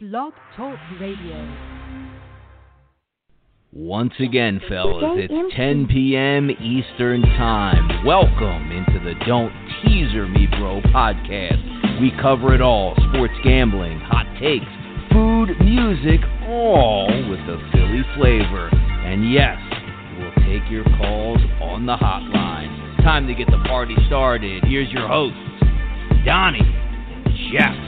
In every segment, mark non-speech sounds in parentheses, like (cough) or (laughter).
Blog Talk Radio. Once again, fellas, it's 10 p.m. Eastern Time. Welcome into the Don't Teaser Me Bro podcast. We cover it all sports gambling, hot takes, food, music, all with a Philly flavor. And yes, we'll take your calls on the hotline. Time to get the party started. Here's your hosts, Donnie and Jeff.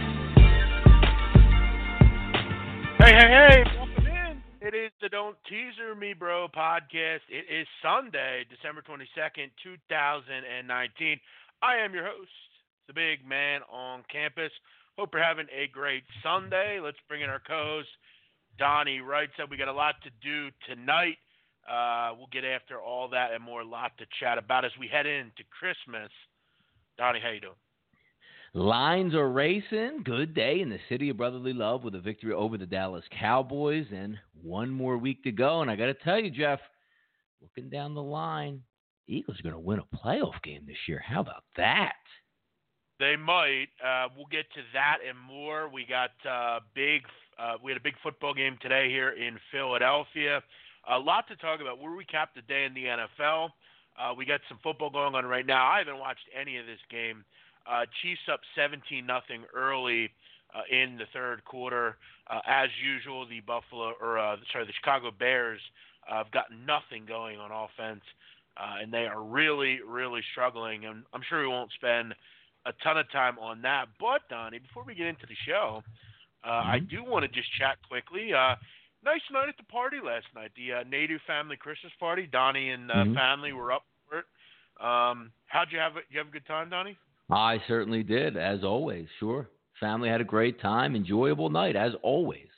Hey, hey, hey, welcome in. It is the Don't Teaser Me Bro podcast. It is Sunday, December 22nd, 2019. I am your host, the big man on campus. Hope you're having a great Sunday. Let's bring in our co host, Donnie Wright. Said we got a lot to do tonight. Uh, we'll get after all that and more. A lot to chat about as we head into Christmas. Donnie, how you doing? Lines are racing. Good day in the city of brotherly love with a victory over the Dallas Cowboys, and one more week to go. And I got to tell you, Jeff, looking down the line, Eagles are going to win a playoff game this year. How about that? They might. Uh, we'll get to that and more. We got uh, big. Uh, we had a big football game today here in Philadelphia. A lot to talk about. We'll recap the day in the NFL. Uh, we got some football going on right now. I haven't watched any of this game. Uh, Chiefs up 17 nothing early uh, in the third quarter. Uh, as usual, the Buffalo or uh, sorry, the Chicago Bears uh, have got nothing going on offense, uh, and they are really, really struggling. And I'm sure we won't spend a ton of time on that. But Donnie, before we get into the show, uh, mm-hmm. I do want to just chat quickly. Uh, nice night at the party last night. The uh, Nadu family Christmas party. Donnie and uh, mm-hmm. family were up for it. Um, how'd you have it? You have a good time, Donnie? I certainly did, as always. Sure, family had a great time, enjoyable night, as always.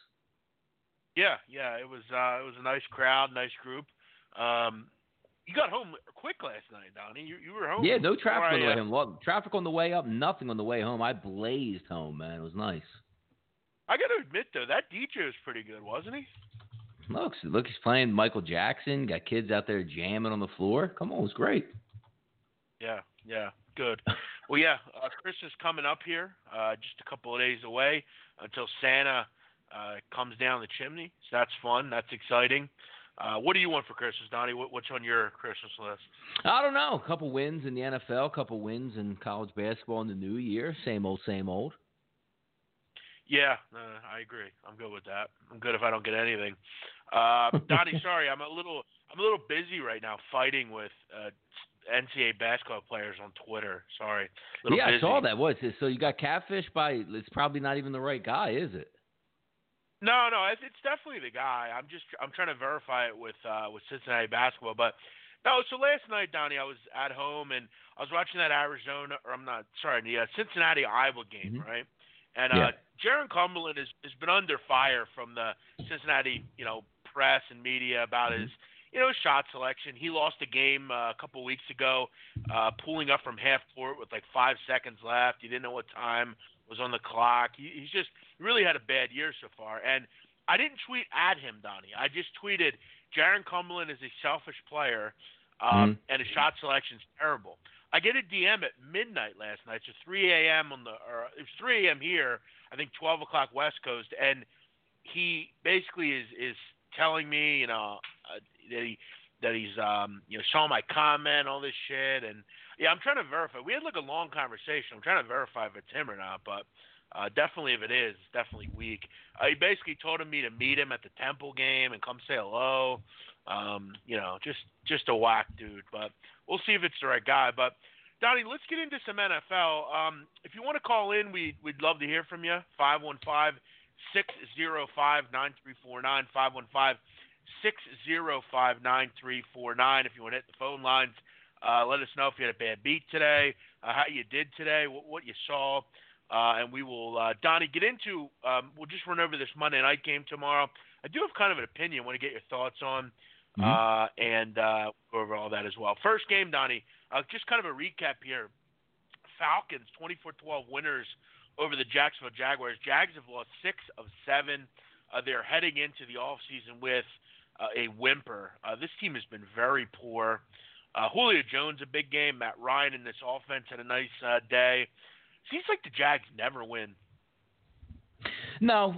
Yeah, yeah, it was. Uh, it was a nice crowd, nice group. Um, you got home quick last night, Donnie. You you were home. Yeah, no traffic on the way home. Traffic on the way up, nothing on the way home. I blazed home, man. It was nice. I got to admit though, that DJ was pretty good, wasn't he? Look, look, he's playing Michael Jackson. Got kids out there jamming on the floor. Come on, it was great. Yeah, yeah, good. Well, yeah, uh, Christmas coming up here, uh, just a couple of days away until Santa uh, comes down the chimney. So that's fun. That's exciting. Uh, what do you want for Christmas, Donnie? What, what's on your Christmas list? I don't know. A couple wins in the NFL, a couple wins in college basketball in the new year. Same old, same old. Yeah, uh, I agree. I'm good with that. I'm good if I don't get anything. Uh, Donnie, (laughs) sorry, I'm a little I'm a little busy right now fighting with uh, NCAA basketball players on Twitter. Sorry. Yeah, busy. I saw that. What? So you got catfish by? It's probably not even the right guy, is it? No, no, it's, it's definitely the guy. I'm just I'm trying to verify it with uh, with Cincinnati basketball, but no. So last night, Donnie, I was at home and I was watching that Arizona, or I'm not sorry, the uh, Cincinnati Iowa game, mm-hmm. right? And uh, yeah. Jarron Cumberland has has been under fire from the Cincinnati, you know, press and media about mm-hmm. his you know, shot selection. He lost a game uh, a couple weeks ago, uh, pulling up from half court with like five seconds left. He didn't know what time was on the clock. He, he's just really had a bad year so far. And I didn't tweet at him, Donnie. I just tweeted Jarron Cumberland is a selfish player, um, mm-hmm. and his shot selection's terrible. I get a DM at midnight last night, so 3 a.m. on the, or it was 3 a.m. here. I think 12 o'clock West Coast, and he basically is is telling me, you know, uh, that he that he's um you know saw my comment all this shit and yeah I'm trying to verify. We had like a long conversation. I'm trying to verify if it's him or not but uh definitely if it is it's definitely weak. Uh, he basically told me to meet him at the Temple game and come say hello. Um you know just just a whack dude but we'll see if it's the right guy. But Donnie let's get into some NFL um if you want to call in we we'd love to hear from you. Five one five six zero five nine three four nine five one five six zero five nine three four nine. If you want to hit the phone lines, uh, let us know if you had a bad beat today, uh, how you did today, what, what you saw, uh, and we will, uh, Donnie, get into. Um, we'll just run over this Monday night game tomorrow. I do have kind of an opinion. Want to get your thoughts on, mm-hmm. uh, and uh, go over all that as well. First game, Donnie. Uh, just kind of a recap here. Falcons 24-12 winners over the Jacksonville Jaguars. Jags have lost six of seven. Uh, they're heading into the offseason with uh, a whimper. Uh, this team has been very poor. Uh, Julio Jones a big game. Matt Ryan in this offense had a nice uh, day. Seems like the Jags never win. No,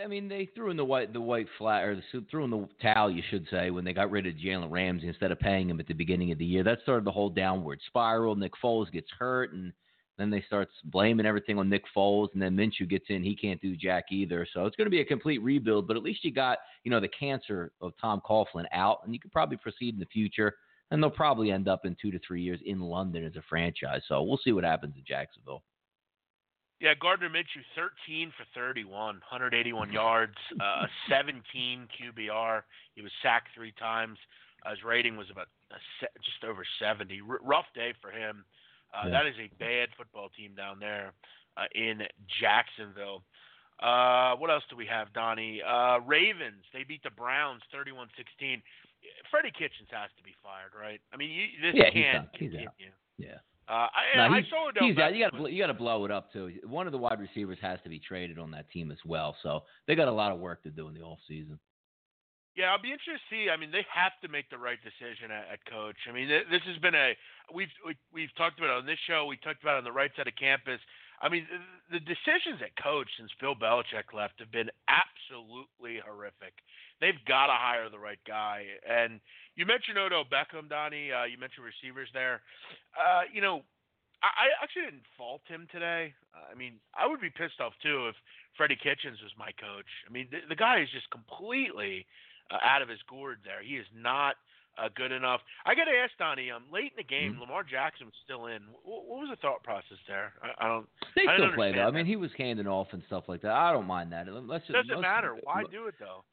I mean they threw in the white the white flat or the, threw in the towel, you should say, when they got rid of Jalen Ramsey instead of paying him at the beginning of the year. That started the whole downward spiral. Nick Foles gets hurt, and then they start blaming everything on Nick Foles, and then Minshew gets in. He can't do jack either. So it's going to be a complete rebuild. But at least you got you know the cancer of Tom Coughlin out, and you could probably proceed in the future. And they'll probably end up in two to three years in London as a franchise. So we'll see what happens in Jacksonville. Yeah, Gardner Minshew, 13 for 31, 181 yards, uh, (laughs) 17 QBR. He was sacked three times. Uh, his rating was about se- just over 70. R- rough day for him. Uh, yeah. That is a bad football team down there uh, in Jacksonville. Uh, what else do we have, Donnie? Uh, Ravens, they beat the Browns 31 16. Freddie Kitchens has to be fired, right? I mean, you, this yeah, can't he's continue. He's out. Yeah. Uh, I, no, I saw he's got, you got you got to blow it up too. One of the wide receivers has to be traded on that team as well. So they got a lot of work to do in the off season. Yeah, I'll be interested to see. I mean, they have to make the right decision at, at coach. I mean, this has been a we've we, have we have talked about on this show. We talked about on the right side of campus. I mean, the decisions at coach since Bill Belichick left have been absolutely horrific. They've got to hire the right guy. And you mentioned Odell Beckham, Donnie. Uh, you mentioned receivers there. Uh, you know, I, I actually didn't fault him today. I mean, I would be pissed off too if Freddie Kitchens was my coach. I mean, the, the guy is just completely uh, out of his gourd there. He is not uh, good enough. I got to ask Donnie. Um, late in the game, mm-hmm. Lamar Jackson was still in. What, what was the thought process there? I, I don't. They I still play though. I mean, he was handing off and stuff like that. I don't mind that. Let's just, doesn't let's, matter. Why do it though?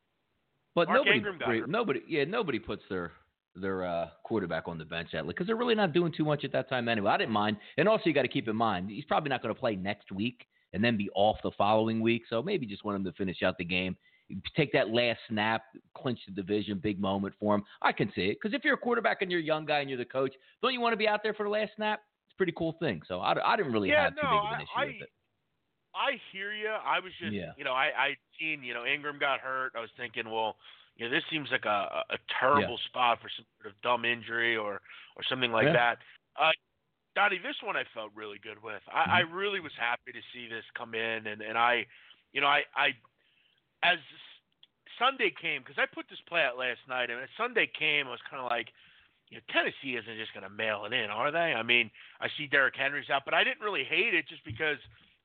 But Mark nobody, nobody, yeah, nobody puts their their uh, quarterback on the bench at because they're really not doing too much at that time anyway. I didn't mind, and also you got to keep in mind he's probably not going to play next week and then be off the following week. So maybe just want him to finish out the game take that last snap, clinch the division, big moment for him. I can see it because if you're a quarterback and you're a young guy and you're the coach, don't you want to be out there for the last snap? It's a pretty cool thing. So I, I didn't really yeah, have no, too big of an issue I, with it. I hear you. I was just, yeah. you know, I I seen, you know, Ingram got hurt. I was thinking, well, you know, this seems like a a terrible yeah. spot for some sort of dumb injury or or something like yeah. that. Uh, Donnie, this one I felt really good with. I, mm-hmm. I really was happy to see this come in, and and I, you know, I I as Sunday came because I put this play out last night, and as Sunday came, I was kind of like, you know, Tennessee isn't just going to mail it in, are they? I mean, I see Derrick Henry's out, but I didn't really hate it just because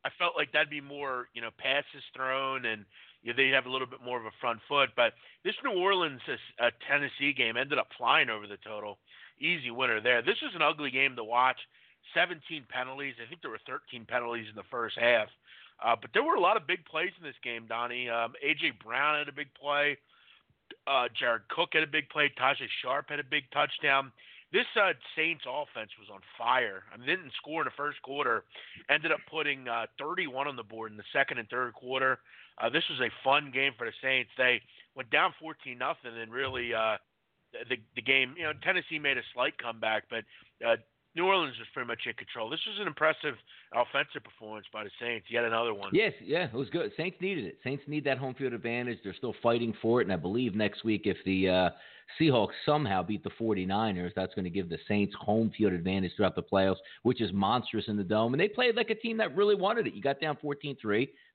I felt like that'd be more, you know, passes thrown and you know, they'd have a little bit more of a front foot. But this New Orleans uh, Tennessee game ended up flying over the total. Easy winner there. This was an ugly game to watch. 17 penalties. I think there were 13 penalties in the first half. Uh, but there were a lot of big plays in this game, Donnie. Um, AJ Brown had a big play. Uh, Jared Cook had a big play. Tajae Sharpe had a big touchdown. This uh, Saints offense was on fire. I mean, they didn't score in the first quarter. Ended up putting uh, 31 on the board in the second and third quarter. Uh, this was a fun game for the Saints. They went down 14 nothing, and really uh, the the game. You know, Tennessee made a slight comeback, but uh, New Orleans was pretty much in control. This was an impressive offensive performance by the Saints. Yet another one. Yes, yeah, it was good. Saints needed it. Saints need that home field advantage. They're still fighting for it, and I believe next week, if the uh, Seahawks somehow beat the 49ers, that's going to give the Saints home field advantage throughout the playoffs, which is monstrous in the dome. And they played like a team that really wanted it. You got down 14-3.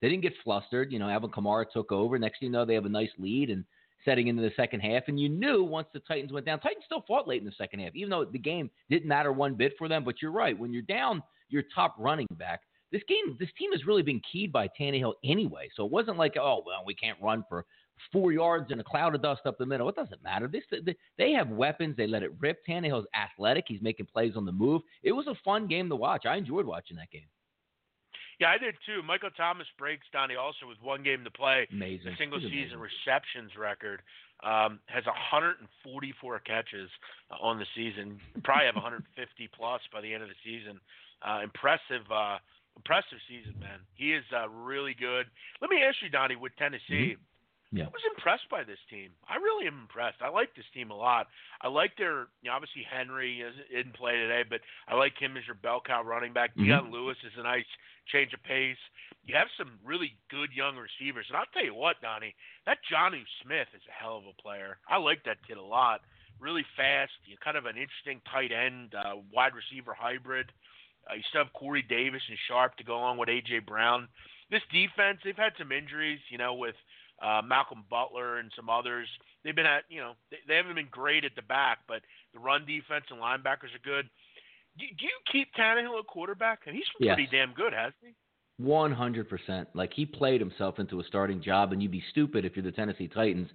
They didn't get flustered. You know, Alvin Kamara took over. Next thing you know, they have a nice lead and setting into the second half. And you knew once the Titans went down, Titans still fought late in the second half, even though the game didn't matter one bit for them. But you're right. When you're down your top running back, this game, this team has really been keyed by Tannehill anyway. So it wasn't like, oh, well, we can't run for four yards and a cloud of dust up the middle. It doesn't matter. This, they have weapons. They let it rip. Tannehill's athletic. He's making plays on the move. It was a fun game to watch. I enjoyed watching that game. Yeah, I did too. Michael Thomas breaks Donnie also with one game to play. Amazing. The single He's season amazing. receptions record. Um, has 144 catches uh, on the season. Probably have 150 plus by the end of the season. Uh, impressive, uh, impressive season, man. He is uh, really good. Let me ask you, Donnie, with Tennessee. Mm-hmm. Yeah. I was impressed by this team. I really am impressed. I like this team a lot. I like their, you know, obviously Henry didn't play today, but I like him as your bell cow running back. Mm-hmm. Dion Lewis is a nice change of pace. You have some really good young receivers, and I'll tell you what, Donnie, that Jonnu Smith is a hell of a player. I like that kid a lot. Really fast, you kind of an interesting tight end, uh, wide receiver hybrid. Uh, you still have Corey Davis and Sharpe to go along with AJ Brown. this defense, they've had some injuries, you know, with uh, Malcolm Butler and some others. They've been at, you know, they, they haven't been great at the back, but the run defense and linebackers are good. Do, do you keep Tannehill a quarterback? And he's been yes. pretty damn good, hasn't he? One hundred percent. Like he played himself into a starting job, and you'd be stupid if you're the Tennessee Titans.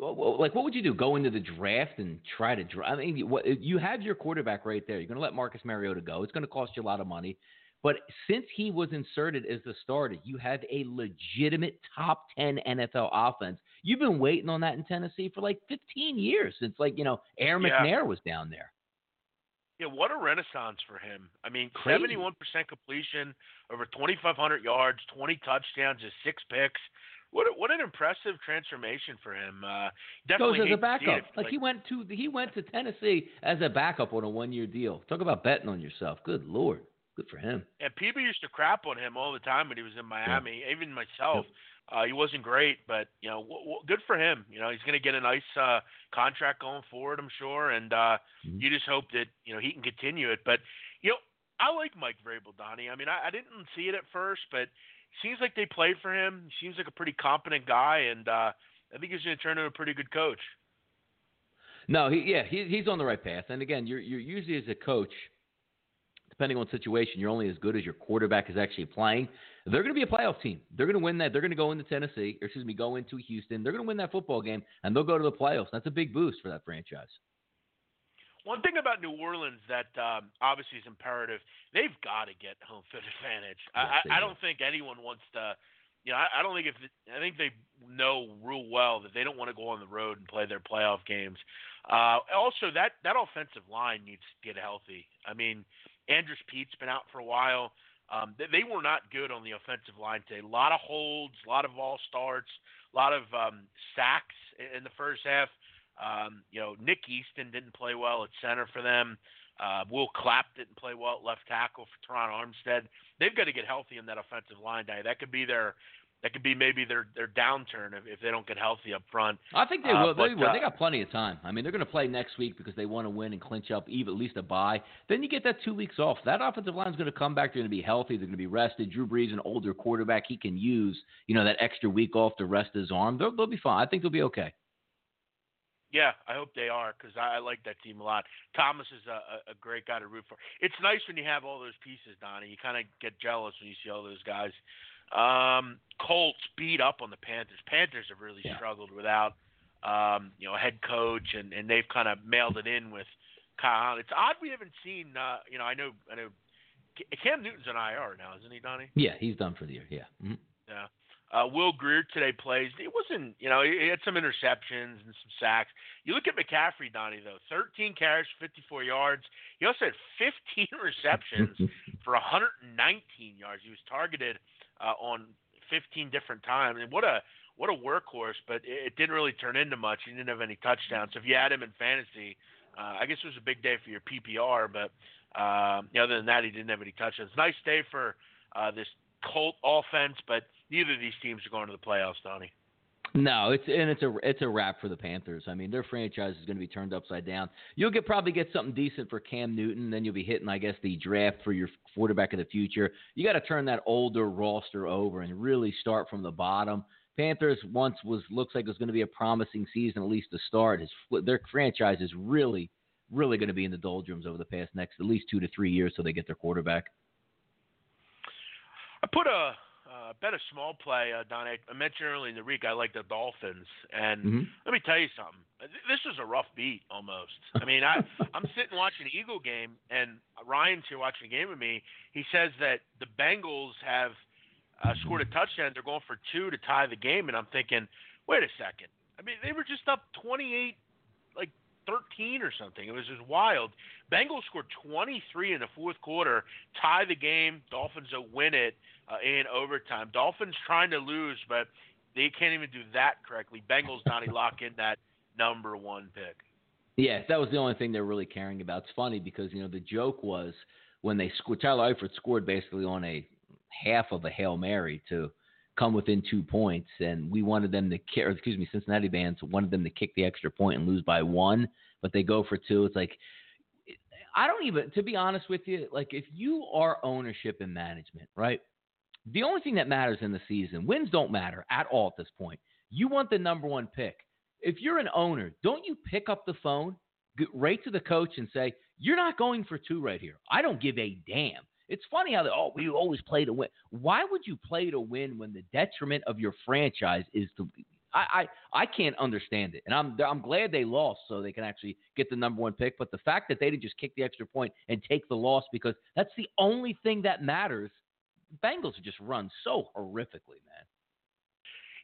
Uh, like, what would you do? Go into the draft and try to draft? I mean, what, you have your quarterback right there. You're going to let Marcus Mariota go. It's going to cost you a lot of money. But since he was inserted as the starter, you have a legitimate top 10 NFL offense. You've been waiting on that in Tennessee for like 15 years since, like, you know, Air McNair yeah. was down there. Yeah, what a renaissance for him. I mean, Crazy. 71% completion, over 2,500 yards, 20 touchdowns, just six picks. What a, what an impressive transformation for him. Uh, definitely goes as a backup. Like, like, he went to he went to Tennessee as a backup on a one year deal. Talk about betting on yourself. Good lord. Good for him. And people used to crap on him all the time when he was in Miami. Yeah. Even myself, uh, he wasn't great, but you know, w- w- good for him. You know, he's going to get a nice uh, contract going forward, I'm sure. And uh, mm-hmm. you just hope that you know he can continue it. But you know, I like Mike Vrabel, Donnie. I mean, I, I didn't see it at first, but it seems like they played for him. He seems like a pretty competent guy, and uh, I think he's going to turn into a pretty good coach. No, he, yeah, he, he's on the right path. And again, you're, you're usually as a coach – depending on situation, you're only as good as your quarterback is actually playing. They're going to be a playoff team. They're going to win that. They're going to go into Tennessee, or excuse me, go into Houston. They're going to win that football game, and they'll go to the playoffs. That's a big boost for that franchise. One thing about New Orleans that um, obviously is imperative, they've got to get home field (laughs) advantage. Yes, I, I don't think anyone wants to. You know, I, I don't think if I think they know real well that they don't want to go on the road and play their playoff games. Uh, also, that that offensive line needs to get healthy. I mean, Andrus Peat's been out for a while. Um, they, they were not good on the offensive line today. A lot of holds, a lot of all starts, a lot of um, sacks in, in the first half. Um, you know, Nick Easton didn't play well at center for them. Uh, Will Clapp didn't play well at left tackle for Terron Armstead. They've got to get healthy in that offensive line, Day. That could be their that could be maybe their their downturn if, if they don't get healthy up front. I think they uh, will. But, they will. Uh, they got plenty of time. I mean, they're going to play next week because they want to win and clinch up even at least a bye. Then you get that two weeks off. That offensive line is going to come back. They're going to be healthy. They're going to be rested. Drew Brees, an older quarterback, he can use you know that extra week off to rest his arm. They'll, they'll be fine. I think they'll be okay. Yeah, I hope they are because I, I like that team a lot. Thomas is a, a great guy to root for. It's nice when you have all those pieces, Donnie. You kind of get jealous when you see all those guys. Um, Colts beat up on the Panthers. Panthers have really yeah. struggled without um, you know a head coach, and and they've kind of mailed it in with Kyle. It's odd we haven't seen. Uh, you know, I know I know Cam Newton's on IR now, isn't he, Donnie? Yeah, he's done for the year. Yeah. Mm-hmm. Yeah. Uh, Will Grier today plays. It wasn't, you know, he had some interceptions and some sacks. You look at McCaffrey, Donnie, though 13 carries, 54 yards. He also had 15 (laughs) receptions (laughs) for 119 yards. He was targeted uh, on 15 different times. And what a what a workhorse! But it, it didn't really turn into much. He didn't have any touchdowns. So if you had him in fantasy, uh, I guess it was a big day for your PPR. But uh, other than that, he didn't have any touchdowns. Nice day for uh, this Colt offense, but neither of these teams are going to the playoffs, Donnie. No, it's and it's a it's a wrap for the Panthers. I mean, their franchise is going to be turned upside down. You'll get probably get something decent for Cam Newton, then you'll be hitting, I guess, the draft for your quarterback of the future. You got to turn that older roster over and really start from the bottom. Panthers once was looks like it was going to be a promising season, at least to start. His their franchise is really, really going to be in the doldrums over the past next at least two to three years, so they get their quarterback. I put a uh, bet a small play, uh, Don. I mentioned earlier in the week I like the Dolphins, and mm-hmm. let me tell you something. This is a rough beat almost. I mean, I (laughs) I'm sitting watching the Eagle game, and Ryan's here watching the game with me. He says that the Bengals have uh, scored a touchdown. They're going for two to tie the game, and I'm thinking, wait a second. I mean, they were just up 28, like 13 or something. It was just wild. Bengals scored 23 in the fourth quarter, tie the game. Dolphins will win it uh, in overtime. Dolphins trying to lose, but they can't even do that correctly. Bengals, Donnie, lock in that number one pick. Yes, that was the only thing they're really caring about. It's funny because you know the joke was when they scored. Tyler Eifert scored basically on a half of a hail mary to come within two points, and we wanted them to kick. Excuse me, Cincinnati bands wanted them to kick the extra point and lose by one, but they go for two. It's like I don't even, to be honest with you, like if you are ownership and management, right? The only thing that matters in the season, wins don't matter at all at this point. You want the number one pick. If you're an owner, don't you pick up the phone, get right to the coach, and say, You're not going for two right here. I don't give a damn. It's funny how they, oh, we always play to win. Why would you play to win when the detriment of your franchise is to I, I, I can't understand it, and I'm I'm glad they lost so they can actually get the number one pick. But the fact that they didn't just kick the extra point and take the loss because that's the only thing that matters. Bengals just run so horrifically, man.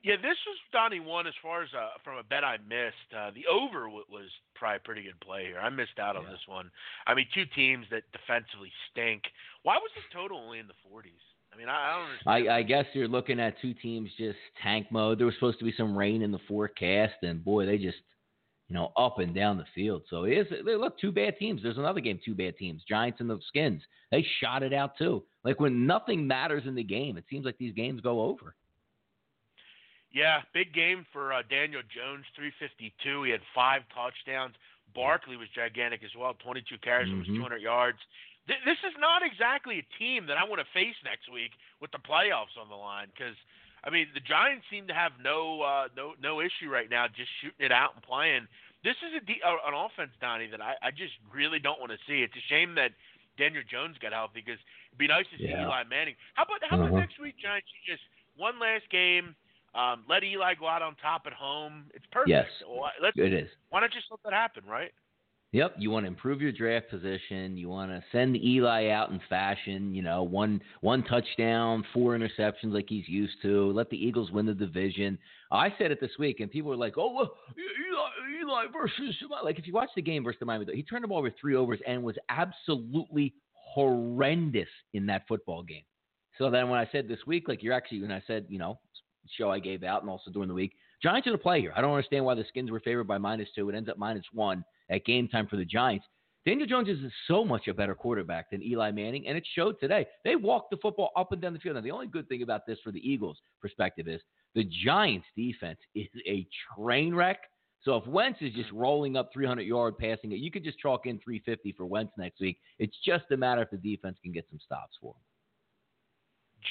Yeah, this was Donnie one as far as uh, from a bet I missed. Uh, the over w- was probably a pretty good play here. I missed out on yeah. this one. I mean, two teams that defensively stink. Why was the total only in the 40s? I mean, I, don't understand. I, I guess you're looking at two teams just tank mode. There was supposed to be some rain in the forecast, and boy, they just you know up and down the field. So it is. They look, two bad teams. There's another game, two bad teams. Giants and the Skins. They shot it out too. Like when nothing matters in the game, it seems like these games go over. Yeah, big game for uh, Daniel Jones, 352. He had five touchdowns. Barkley was gigantic as well, 22 carries, mm-hmm. 200 yards this is not exactly a team that I want to face next week with the playoffs on the line because I mean the Giants seem to have no uh, no no issue right now just shooting it out and playing. This is a de- uh, an offense, Donnie, that I, I just really don't want to see. It's a shame that Daniel Jones got healthy because it'd be nice to see yeah. Eli Manning. How about how about uh-huh. next week, Giants? You just one last game. Um, let Eli go out on top at home. It's perfect. Yes, let's, it is. Why not just let that happen, right? Yep, you want to improve your draft position. You want to send Eli out in fashion. You know, one one touchdown, four interceptions like he's used to. Let the Eagles win the division. I said it this week, and people were like, "Oh, well, Eli, Eli versus like." If you watch the game versus the Miami, he turned the ball over three overs and was absolutely horrendous in that football game. So then when I said this week, like you're actually when I said, you know, show I gave out and also during the week, Giants are the play here. I don't understand why the Skins were favored by minus two. It ends up minus one at game time for the Giants. Daniel Jones is so much a better quarterback than Eli Manning, and it showed today. They walked the football up and down the field. Now, the only good thing about this for the Eagles' perspective is the Giants' defense (laughs) is a train wreck. So if Wentz is just rolling up 300 yard passing it, you could just chalk in 350 for Wentz next week. It's just a matter if the defense can get some stops for him.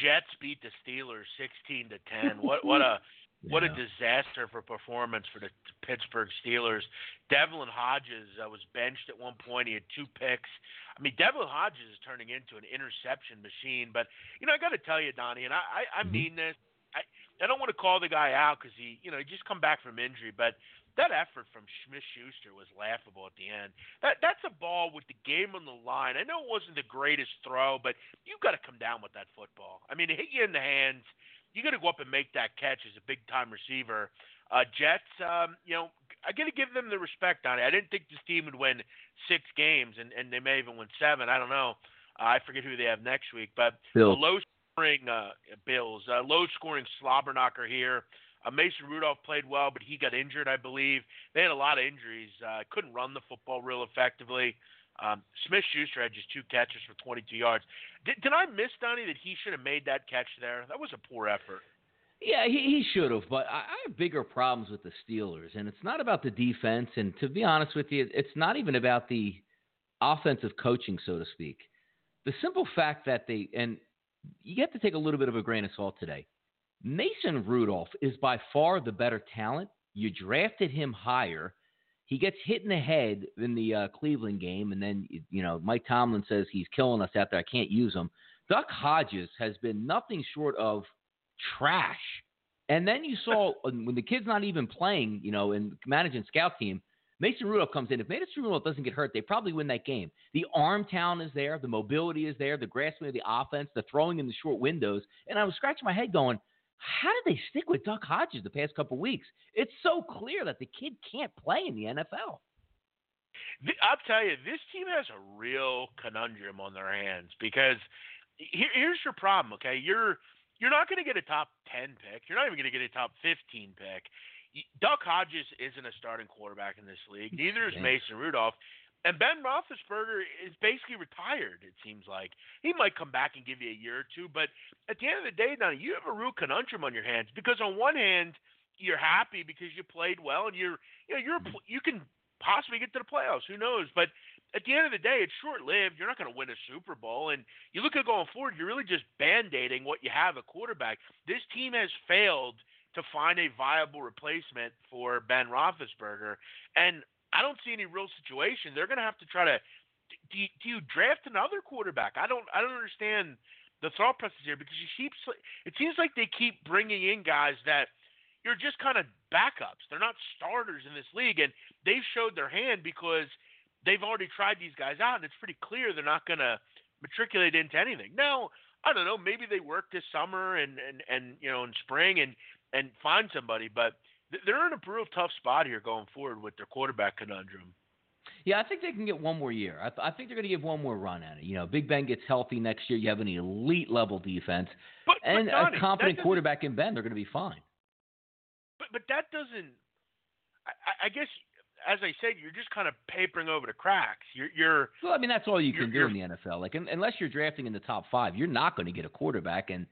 Jets beat the Steelers 16 to 10. (laughs) What what a what a disaster for performance for the Pittsburgh Steelers. Devlin Hodges uh, was benched at one point. He had two picks. I mean, Devlin Hodges is turning into an interception machine. But you know, I got to tell you, Donnie, and I, I, I mm-hmm. mean this. I, I don't want to call the guy out because he, you know, he just come back from injury. But that effort from Smith Schuster was laughable at the end. That that's a ball with the game on the line. I know it wasn't the greatest throw, but you've got to come down with that football. I mean, it hit you in the hands you got to go up and make that catch as a big time receiver. Uh, Jets, um, you know, I got to give them the respect on it. I didn't think this team would win six games, and, and they may even win seven. I don't know. Uh, I forget who they have next week, but Bill. low scoring uh, Bills, uh, low scoring slobber knocker here. Uh, Mason Rudolph played well, but he got injured, I believe. They had a lot of injuries. Uh, couldn't run the football real effectively. Um, Smith Schuster had just two catches for 22 yards. Did, did I miss Donnie that he should have made that catch there? That was a poor effort. Yeah, he, he should have, but I, I have bigger problems with the Steelers, and it's not about the defense. And to be honest with you, it's not even about the offensive coaching, so to speak. The simple fact that they and you have to take a little bit of a grain of salt today. Mason Rudolph is by far the better talent. You drafted him higher. He gets hit in the head in the uh, Cleveland game, and then you know Mike Tomlin says he's killing us out there. I can't use him. Duck Hodges has been nothing short of trash. And then you saw (laughs) when the kid's not even playing, you know, and managing scout team, Mason Rudolph comes in. If Mason Rudolph doesn't get hurt, they probably win that game. The arm talent is there, the mobility is there, the grasping of the offense, the throwing in the short windows. And I was scratching my head going, how did they stick with Duck Hodges the past couple weeks? It's so clear that the kid can't play in the NFL. I'll tell you, this team has a real conundrum on their hands because here, here's your problem. Okay, you're you're not going to get a top ten pick. You're not even going to get a top fifteen pick. Duck Hodges isn't a starting quarterback in this league. Neither is Mason Rudolph. And Ben Roethlisberger is basically retired. It seems like he might come back and give you a year or two, but at the end of the day, now you have a real conundrum on your hands because on one hand, you're happy because you played well and you're you know you're mm-hmm. you can possibly get to the playoffs. Who knows? But at the end of the day, it's short lived. You're not going to win a Super Bowl. And you look at going forward, you're really just band aiding what you have at quarterback. This team has failed to find a viable replacement for Ben Roethlisberger. And I don't see any real situation. They're going to have to try to. Do you, do you draft another quarterback? I don't. I don't understand the thought process here because you keep. It seems like they keep bringing in guys that you're just kind of backups. They're not starters in this league, and they've showed their hand because they've already tried these guys out, and it's pretty clear they're not going to matriculate into anything. Now, I don't know, maybe they work this summer and and and you know in spring and and find somebody, but they're in a real tough spot here going forward with their quarterback conundrum. Yeah, I think they can get one more year. I, th- I think they're going to give one more run at it. You know, Big Ben gets healthy next year. You have an elite level defense but, and but Donnie, a competent quarterback in Ben. They're going to be fine. But but that doesn't. I, I guess as I said, you're just kind of papering over the cracks. You're, you're well. I mean, that's all you can do in the NFL. Like, unless you're drafting in the top five, you're not going to get a quarterback. And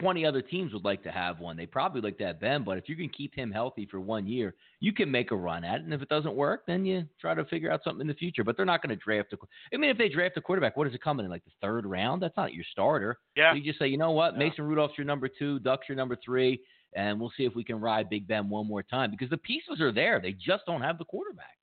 20 other teams would like to have one. They probably like to have Ben, but if you can keep him healthy for one year, you can make a run at it. And if it doesn't work, then you try to figure out something in the future. But they're not going to draft a. I mean, if they draft a quarterback, what is it coming in like the third round? That's not your starter. Yeah. So you just say, you know what, yeah. Mason Rudolph's your number two, Duck's your number three and we'll see if we can ride Big Ben one more time because the pieces are there. They just don't have the quarterback.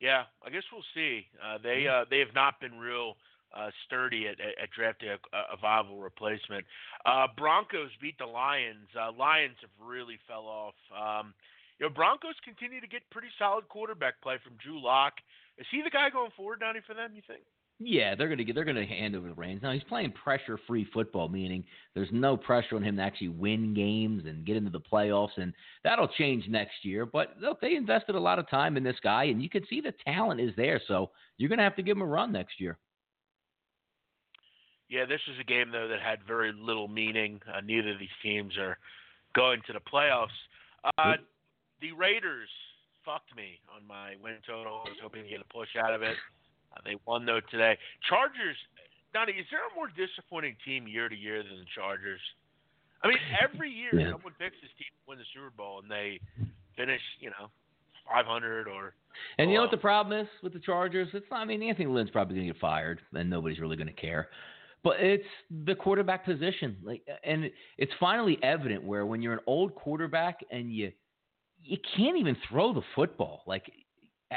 Yeah, I guess we'll see. Uh, they uh, they have not been real uh, sturdy at, at, at drafting a, a, viable replacement. Uh, Broncos beat the Lions. Uh, Lions have really fell off. Um, you know, Broncos continue to get pretty solid quarterback play from Drew Lock. Is he the guy going forward, Donnie, for them? You think? Yeah, they're gonna get they're gonna hand over the reins. Now he's playing pressure free football, meaning there's no pressure on him to actually win games and get into the playoffs, and that'll change next year. But look, they invested a lot of time in this guy, and you can see the talent is there. So you're gonna have to give him a run next year. Yeah, this is a game though that had very little meaning. Uh, neither of these teams are going to the playoffs. Uh, the Raiders fucked me on my win total. I was hoping to get a push out of it. Uh, they won though today. Chargers. Donnie, is there a more disappointing team year to year than the Chargers? I mean, every year yeah. someone picks this team to win the Super Bowl and they finish, you know, 500 or. And you know what the problem is with the Chargers? It's not. I mean, Anthony Lynn's probably going to get fired, and nobody's really going to care. But it's the quarterback position, like, and it's finally evident where when you're an old quarterback and you you can't even throw the football. Like,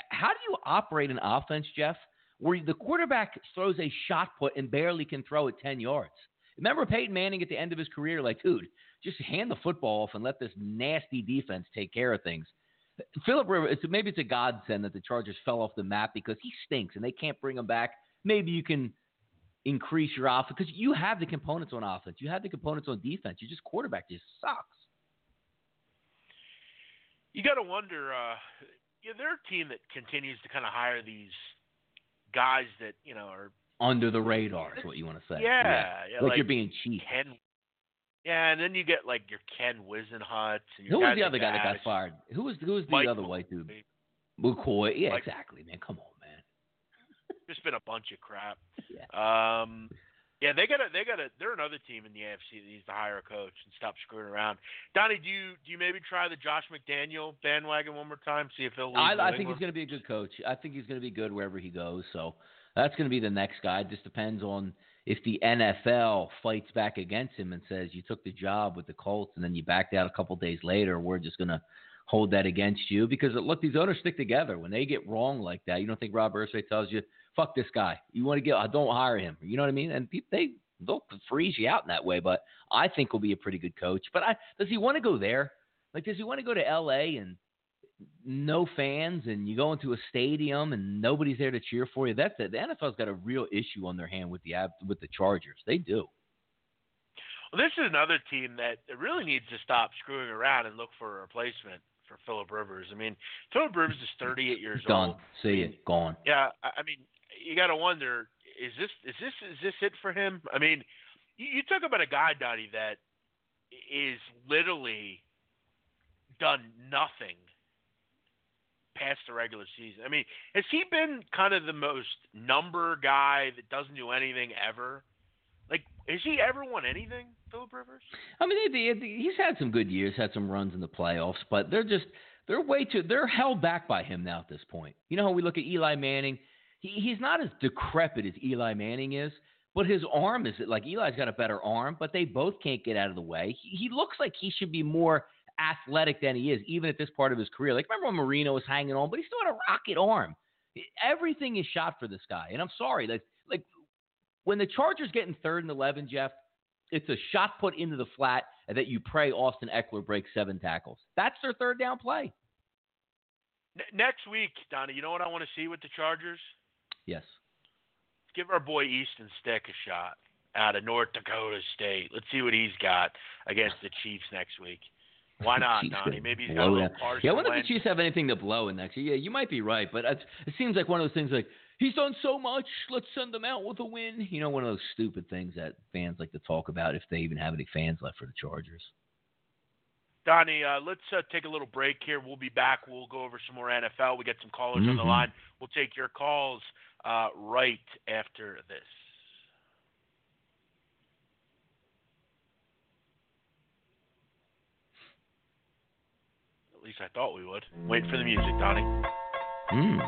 how do you operate an offense, Jeff? where the quarterback throws a shot put and barely can throw it 10 yards. Remember Peyton Manning at the end of his career, like, dude, just hand the football off and let this nasty defense take care of things. Philip maybe it's a godsend that the Chargers fell off the map because he stinks and they can't bring him back. Maybe you can increase your offense because you have the components on offense. You have the components on defense. You just quarterback just sucks. You got to wonder. Uh, yeah, they're a team that continues to kind of hire these guys that you know are under the radar. Is what you want to say? Yeah, yeah. yeah like, like, you're being cheap. Ken, yeah, and then you get like your Ken Whisenhunt. Who was the other guy that got fired? Who was who was the Mike other white dude? McCoy. Yeah, Mike, exactly, man. Come on. Just been a bunch of crap. Yeah. Um, yeah, they got to they got to they're another team in the AFC that needs to hire a coach and stop screwing around. Donnie, do you do you maybe try the Josh McDaniel bandwagon one more time? See if he'll. I, I think he's going to be a good coach. I think he's going to be good wherever he goes. So that's going to be the next guy. It just depends on if the NFL fights back against him and says you took the job with the Colts and then you backed out a couple days later. We're just going to hold that against you because look, these owners stick together. When they get wrong like that, you don't think Rob Irsay tells you fuck this guy. You want to get, I don't hire him. You know what I mean? And they they'll freeze you out in that way. But I think he'll be a pretty good coach. But I, does he want to go there? Like, does he want to go to L.A. and no fans and you go into a stadium and nobody's there to cheer for you? That's it. The NFL's got a real issue on their hand with the with the Chargers. They do. Well, this is another team that really needs to stop screwing around and look for a replacement for Philip Rivers. I mean, Philip Rivers is 38 years Done. old. See it. Gone. Yeah, I mean, you got to wonder is this is this is this it for him? I mean, you, you talk about a guy, Donnie, that is literally done nothing past the regular season. I mean, has he been kind of the most number guy that doesn't do anything ever? Like, has he ever won anything, Philip Rivers? I mean, he's had some good years, had some runs in the playoffs, but they're just they're way too they're held back by him now at this point. You know how we look at Eli Manning? He, he's not as decrepit as Eli Manning is, but his arm is like Eli's got a better arm, but they both can't get out of the way. He, he looks like he should be more athletic than he is, even at this part of his career. Like remember when Marino was hanging on, but he still had a rocket arm. Everything is shot for this guy, and I'm sorry, like like when the Chargers get in third and eleven, Jeff, it's a shot put into the flat that you pray Austin Ekeler breaks seven tackles. That's their third down play. next week, Donnie, you know what I want to see with the Chargers? Yes. Give our boy Easton Stick a shot out of North Dakota State. Let's see what he's got against the Chiefs next week. Why (laughs) not, Donnie? Maybe he's got a little Yeah, I wonder if the Chiefs have anything to blow in next year. Yeah, you might be right, but it seems like one of those things like he's done so much. Let's send him out with a win. You know, one of those stupid things that fans like to talk about if they even have any fans left for the Chargers. Donnie, uh, let's uh, take a little break here. We'll be back. We'll go over some more NFL. We get some callers mm-hmm. on the mm-hmm. line. We'll take your calls uh, right after this. At least I thought we would. Wait for the music, Donnie. Hmm.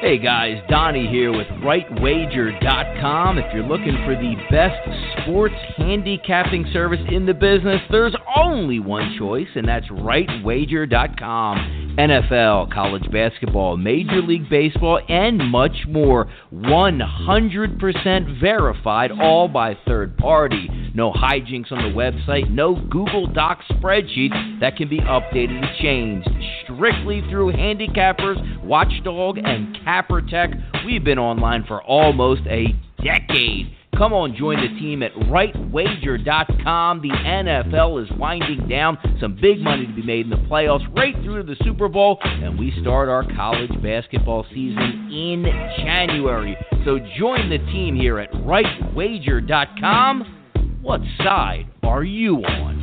Hey guys, Donnie here with RightWager.com. If you're looking for the best sports handicapping service in the business, there's only one choice, and that's RightWager.com. NFL, college basketball, Major League Baseball, and much more. 100% verified, all by third party. No hijinks on the website, no Google Docs spreadsheets that can be updated and changed. Strictly through handicappers, Watchdog, and Capper Tech. We've been online for almost a decade. Come on, join the team at rightwager.com. The NFL is winding down. Some big money to be made in the playoffs, right through to the Super Bowl, and we start our college basketball season in January. So join the team here at rightwager.com. What side are you on?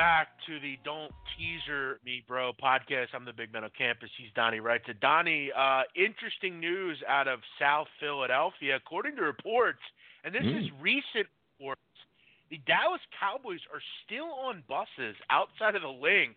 Back to the Don't Teaser Me Bro podcast. I'm the Big Man on campus. He's Donnie Wright. To Donnie, uh, interesting news out of South Philadelphia. According to reports, and this mm. is recent reports, the Dallas Cowboys are still on buses outside of the Linc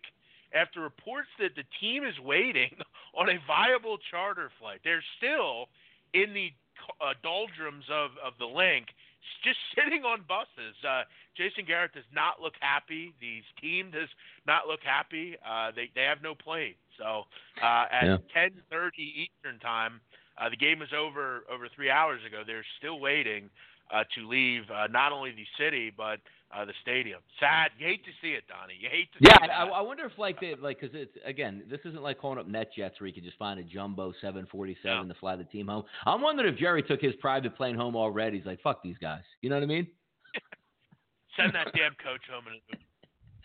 after reports that the team is waiting (laughs) on a viable charter flight. They're still in the uh, doldrums of, of the Linc (laughs) just sitting on buses. Uh, Jason Garrett does not look happy. The team does not look happy. Uh, they they have no plane. So uh, at yeah. 10:30 Eastern time, uh, the game is over over three hours ago. They're still waiting uh, to leave uh, not only the city but uh, the stadium. Sad. You hate to see it, Donnie. You hate to. Yeah, I, I, wonder if like they like because it's again, this isn't like calling up NetJets where you can just find a jumbo 747 to fly the team home. I'm wondering if Jerry took his private plane home already. He's like, fuck these guys. You know what I mean? (laughs) Send that damn coach home in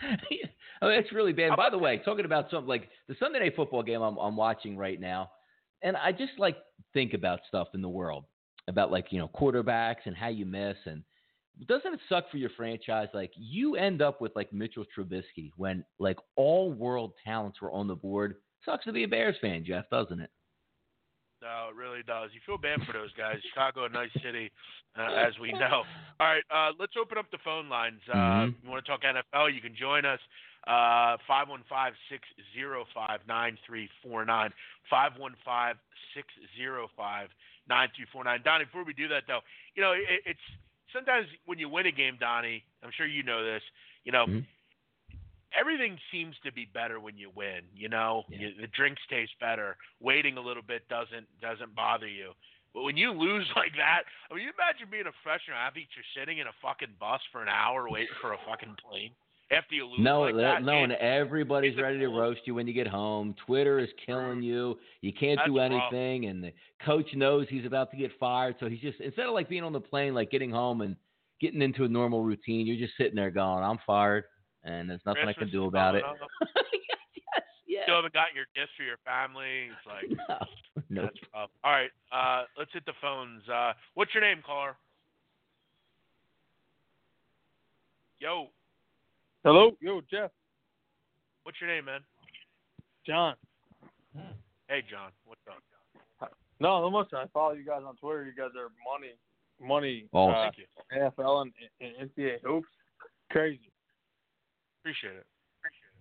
(laughs) I mean, it's really bad. By the way, talking about something like the Sunday Night Football game I'm, I'm watching right now, and I just like think about stuff in the world about like you know quarterbacks and how you miss and doesn't it suck for your franchise? Like you end up with like Mitchell Trubisky when like all world talents were on the board. Sucks to be a Bears fan, Jeff, doesn't it? No, it really does. You feel bad for those guys. Chicago, a nice city, uh, as we know. All right, uh, let's open up the phone lines. Uh, mm-hmm. You want to talk NFL? You can join us. Uh, five one five six zero five nine three four nine. Five one five six zero five nine three four nine. Donnie, before we do that though, you know it, it's sometimes when you win a game, Donnie, I'm sure you know this. You know, mm-hmm. everything seems to be better when you win. You know, yeah. you, the drinks taste better. Waiting a little bit doesn't doesn't bother you. But when you lose (laughs) like that, I mean, you imagine being a professional athlete, you're sitting in a fucking bus for an hour waiting for a fucking plane after you lose no, like that. No, and everybody's ready to roast you when you get home. Twitter is killing you. You can't That's do anything, and the coach knows he's about to get fired, so he's just instead of like being on the plane, like getting home and getting into a normal routine, you're just sitting there going, "I'm fired, and there's nothing I can do about it." (laughs) yes, yes. still haven't gotten your gifts for your family. It's like (laughs) no, that's rough. All right, uh, let's hit the phones. Uh, what's your name, caller? Yo. Hello, yo, Jeff. What's your name, man? John. Hey, John. What's up? No, no much. I follow you guys on Twitter. You guys are money, money. Oh, uh, Thank you. NFL and, and NCAA hoops. Crazy. Appreciate it. Appreciate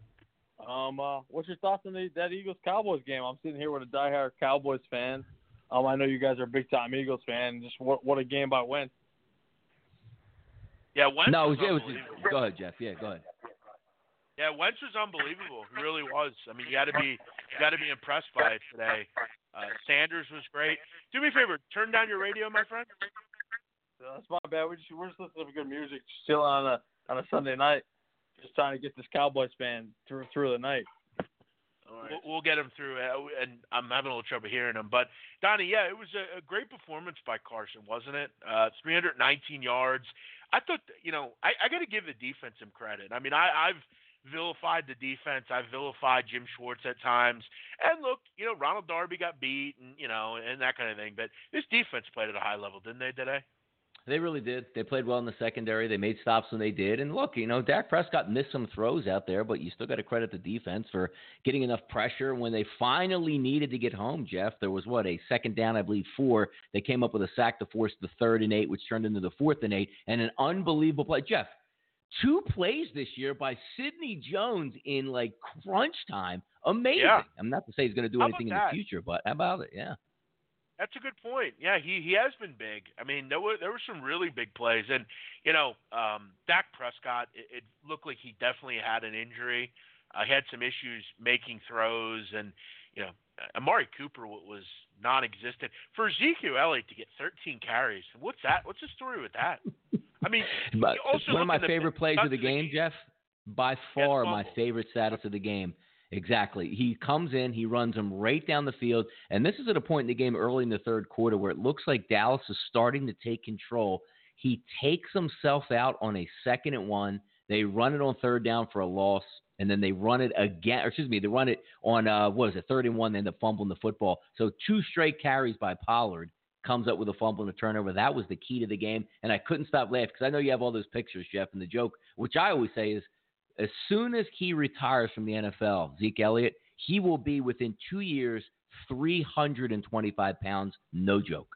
it. Um, uh, what's your thoughts on the, that Eagles Cowboys game? I'm sitting here with a diehard Cowboys fan. Um, I know you guys are a big time Eagles fan. Just what what a game by Wentz. Yeah, Wentz no, was it was, unbelievable. go ahead, Jeff. Yeah, go ahead. Yeah, Wentz was unbelievable. He really was. I mean, you got to be you got to be impressed by it today. Uh, Sanders was great. Do me a favor, turn down your radio, my friend. That's my bad. We're just we're just listening to good music, still on a on a Sunday night, just trying to get this Cowboys fan through through the night. We'll, we'll get him through, uh, and I'm having a little trouble hearing him. But Donnie, yeah, it was a, a great performance by Carson, wasn't it? Uh, 319 yards. I thought, you know, I, I got to give the defense some credit. I mean, I, I've vilified the defense. I've vilified Jim Schwartz at times. And look, you know, Ronald Darby got beat, and you know, and that kind of thing. But this defense played at a high level, didn't they today? They really did. They played well in the secondary. They made stops when they did. And look, you know, Dak Prescott missed some throws out there, but you still got to credit the defense for getting enough pressure when they finally needed to get home. Jeff, there was what a second down, I believe, four. They came up with a sack to force the third and eight, which turned into the fourth and eight, and an unbelievable play. Jeff, two plays this year by Sidney Jones in like crunch time. Amazing. Yeah. I'm not to say he's going to do How anything in the future, but how about it? Yeah. That's a good point. Yeah, he he has been big. I mean, there were there were some really big plays, and you know, um, Dak Prescott. It, it looked like he definitely had an injury. Uh, he had some issues making throws, and you know, Amari Cooper was non-existent for Ezekiel Elliott to get 13 carries. What's that? What's the story with that? I mean, (laughs) But also one of my the favorite plays of stats the game, Jeff, by far my favorite status of the game. Exactly. He comes in, he runs him right down the field, and this is at a point in the game early in the third quarter where it looks like Dallas is starting to take control. He takes himself out on a second and one. They run it on third down for a loss, and then they run it again. Or excuse me, they run it on uh, what is it, third and one. They end up fumbling the football. So two straight carries by Pollard comes up with a fumble and a turnover. That was the key to the game, and I couldn't stop laughing because I know you have all those pictures, Jeff. And the joke, which I always say is, as soon as he retires from the NFL, Zeke Elliott, he will be within two years 325 pounds, no joke.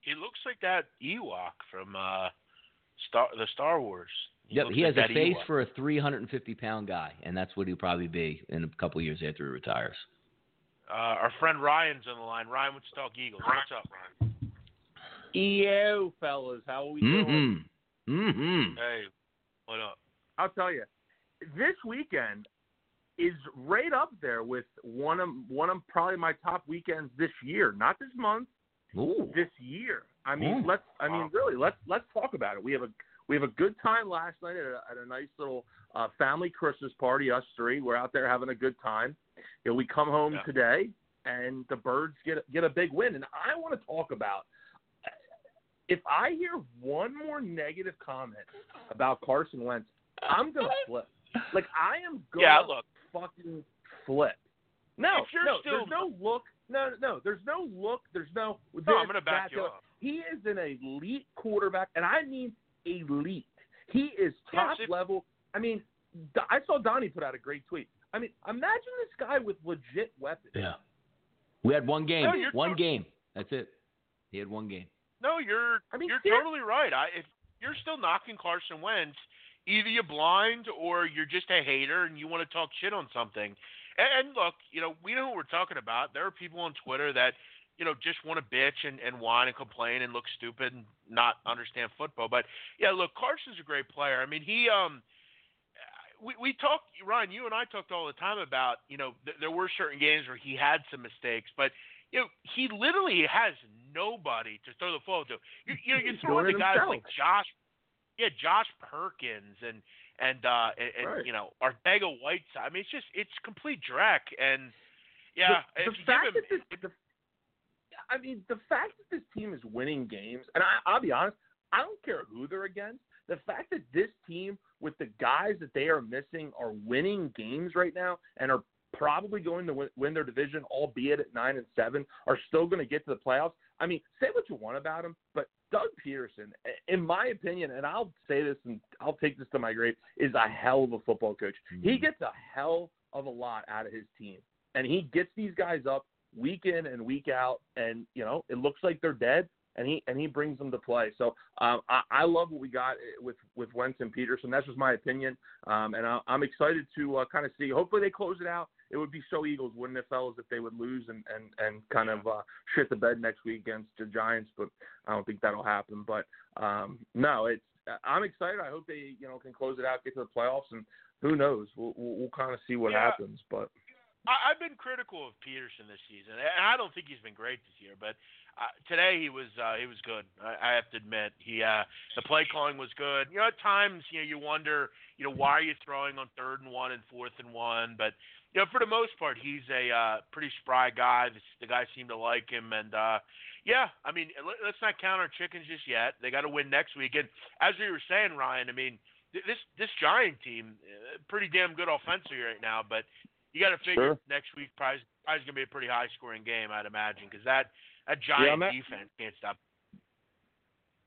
he looks like that Ewok from uh, Star the Star Wars. Yep, he has like a face Ewok. for a 350 pound guy, and that's what he'll probably be in a couple years after he retires. Uh, our friend Ryan's on the line. Ryan with Stalk Eagles. What's up, Ryan? Yo, fellas, how are we doing? Mm-hmm. Mm-hmm. Hey, what up? I'll tell you, this weekend is right up there with one of one of probably my top weekends this year. Not this month, Ooh. this year. I mean, Mm. let's. I mean, really, let's let's talk about it. We have a we have a good time last night at a, at a nice little uh, family Christmas party. Us three, we're out there having a good time. You know, we come home Yeah. today, and the birds get get a big win. And I want to talk about if I hear one more negative comment about Carson Wentz, I'm gonna flip. Like I am gonna Yeah, look. fucking flip. No, If you're no, still- there's no look. No, no, no, there's no look. There's no. No, I'm gonna back you up. He is an elite quarterback, and I mean elite. He is top Yes, it- level. I mean, I saw Donnie put out a great tweet. I mean, imagine this guy with legit weapons. Yeah. We had one game. No, one tot- game. That's it. He had one game. No, you're I mean, you're ser- totally right. I if you're still knocking Carson Wentz, either you're blind or you're just a hater and you want to talk shit on something. And, and look, you know, we know who we're talking about. There are people on Twitter that you know just want to bitch and, and whine and complain and look stupid and not understand football. But yeah, look, Carson's a great player. I mean, he um. We we talked, Ryan. You and I talked all the time about you know th- there were certain games where he had some mistakes, but you know, he literally has nobody to throw the football to. You, you know, you He's throw in doing the it guys himself. like Josh, yeah, Josh Perkins and and uh and, Right. you know Arcega Whiteside. I mean, it's just it's complete dreck. And yeah, the, if the you fact give him, that this, the, I mean, the fact that this team is winning games, and I, I'll be honest, I don't care who they're against. The fact that this team, with the guys that they are missing, are winning games right now and are probably going to win, win their division, albeit at nine and seven, are still going to get to the playoffs. I mean, say what you want about him, but Doug Pederson, in my opinion, and I'll say this and I'll take this to my grave, is a hell of a football coach. Mm-hmm. He gets a hell of a lot out of his team, and he gets these guys up week in and week out, and you know it looks like they're dead, and he and he brings them to play. So um, I, I love what we got with with Wentz and Pederson. That's just my opinion, um, and I, am excited to uh, kind of see. Hopefully they close it out. It would be so Eagles, wouldn't it, fellas, if they would lose and and and kind of uh, shit the bed next week against the Giants. But I don't think that'll happen. But um, no, it's I'm excited. I hope they you know can close it out, get to the playoffs, and who knows? We'll we'll, we'll kind of see what yeah. happens. But I, I've been critical of Pederson this season, and I don't think he's been great this year. But uh, today he was uh, he was good. I, I have to admit, he uh, the play calling was good. You know, at times you know you wonder, you know, why are you throwing on third and one and fourth and one? But you know, for the most part, he's a uh, pretty spry guy. The, the guys seem to like him, and uh, yeah, I mean, let, let's not count our chickens just yet. They got to win next week. And as we were saying, Ryan, I mean, this this Giant team, uh, pretty damn good offensively right now, but you got to figure sure. next week probably, probably going to be a pretty high scoring game, I'd imagine, because that that Giant yeah, defense can't stop.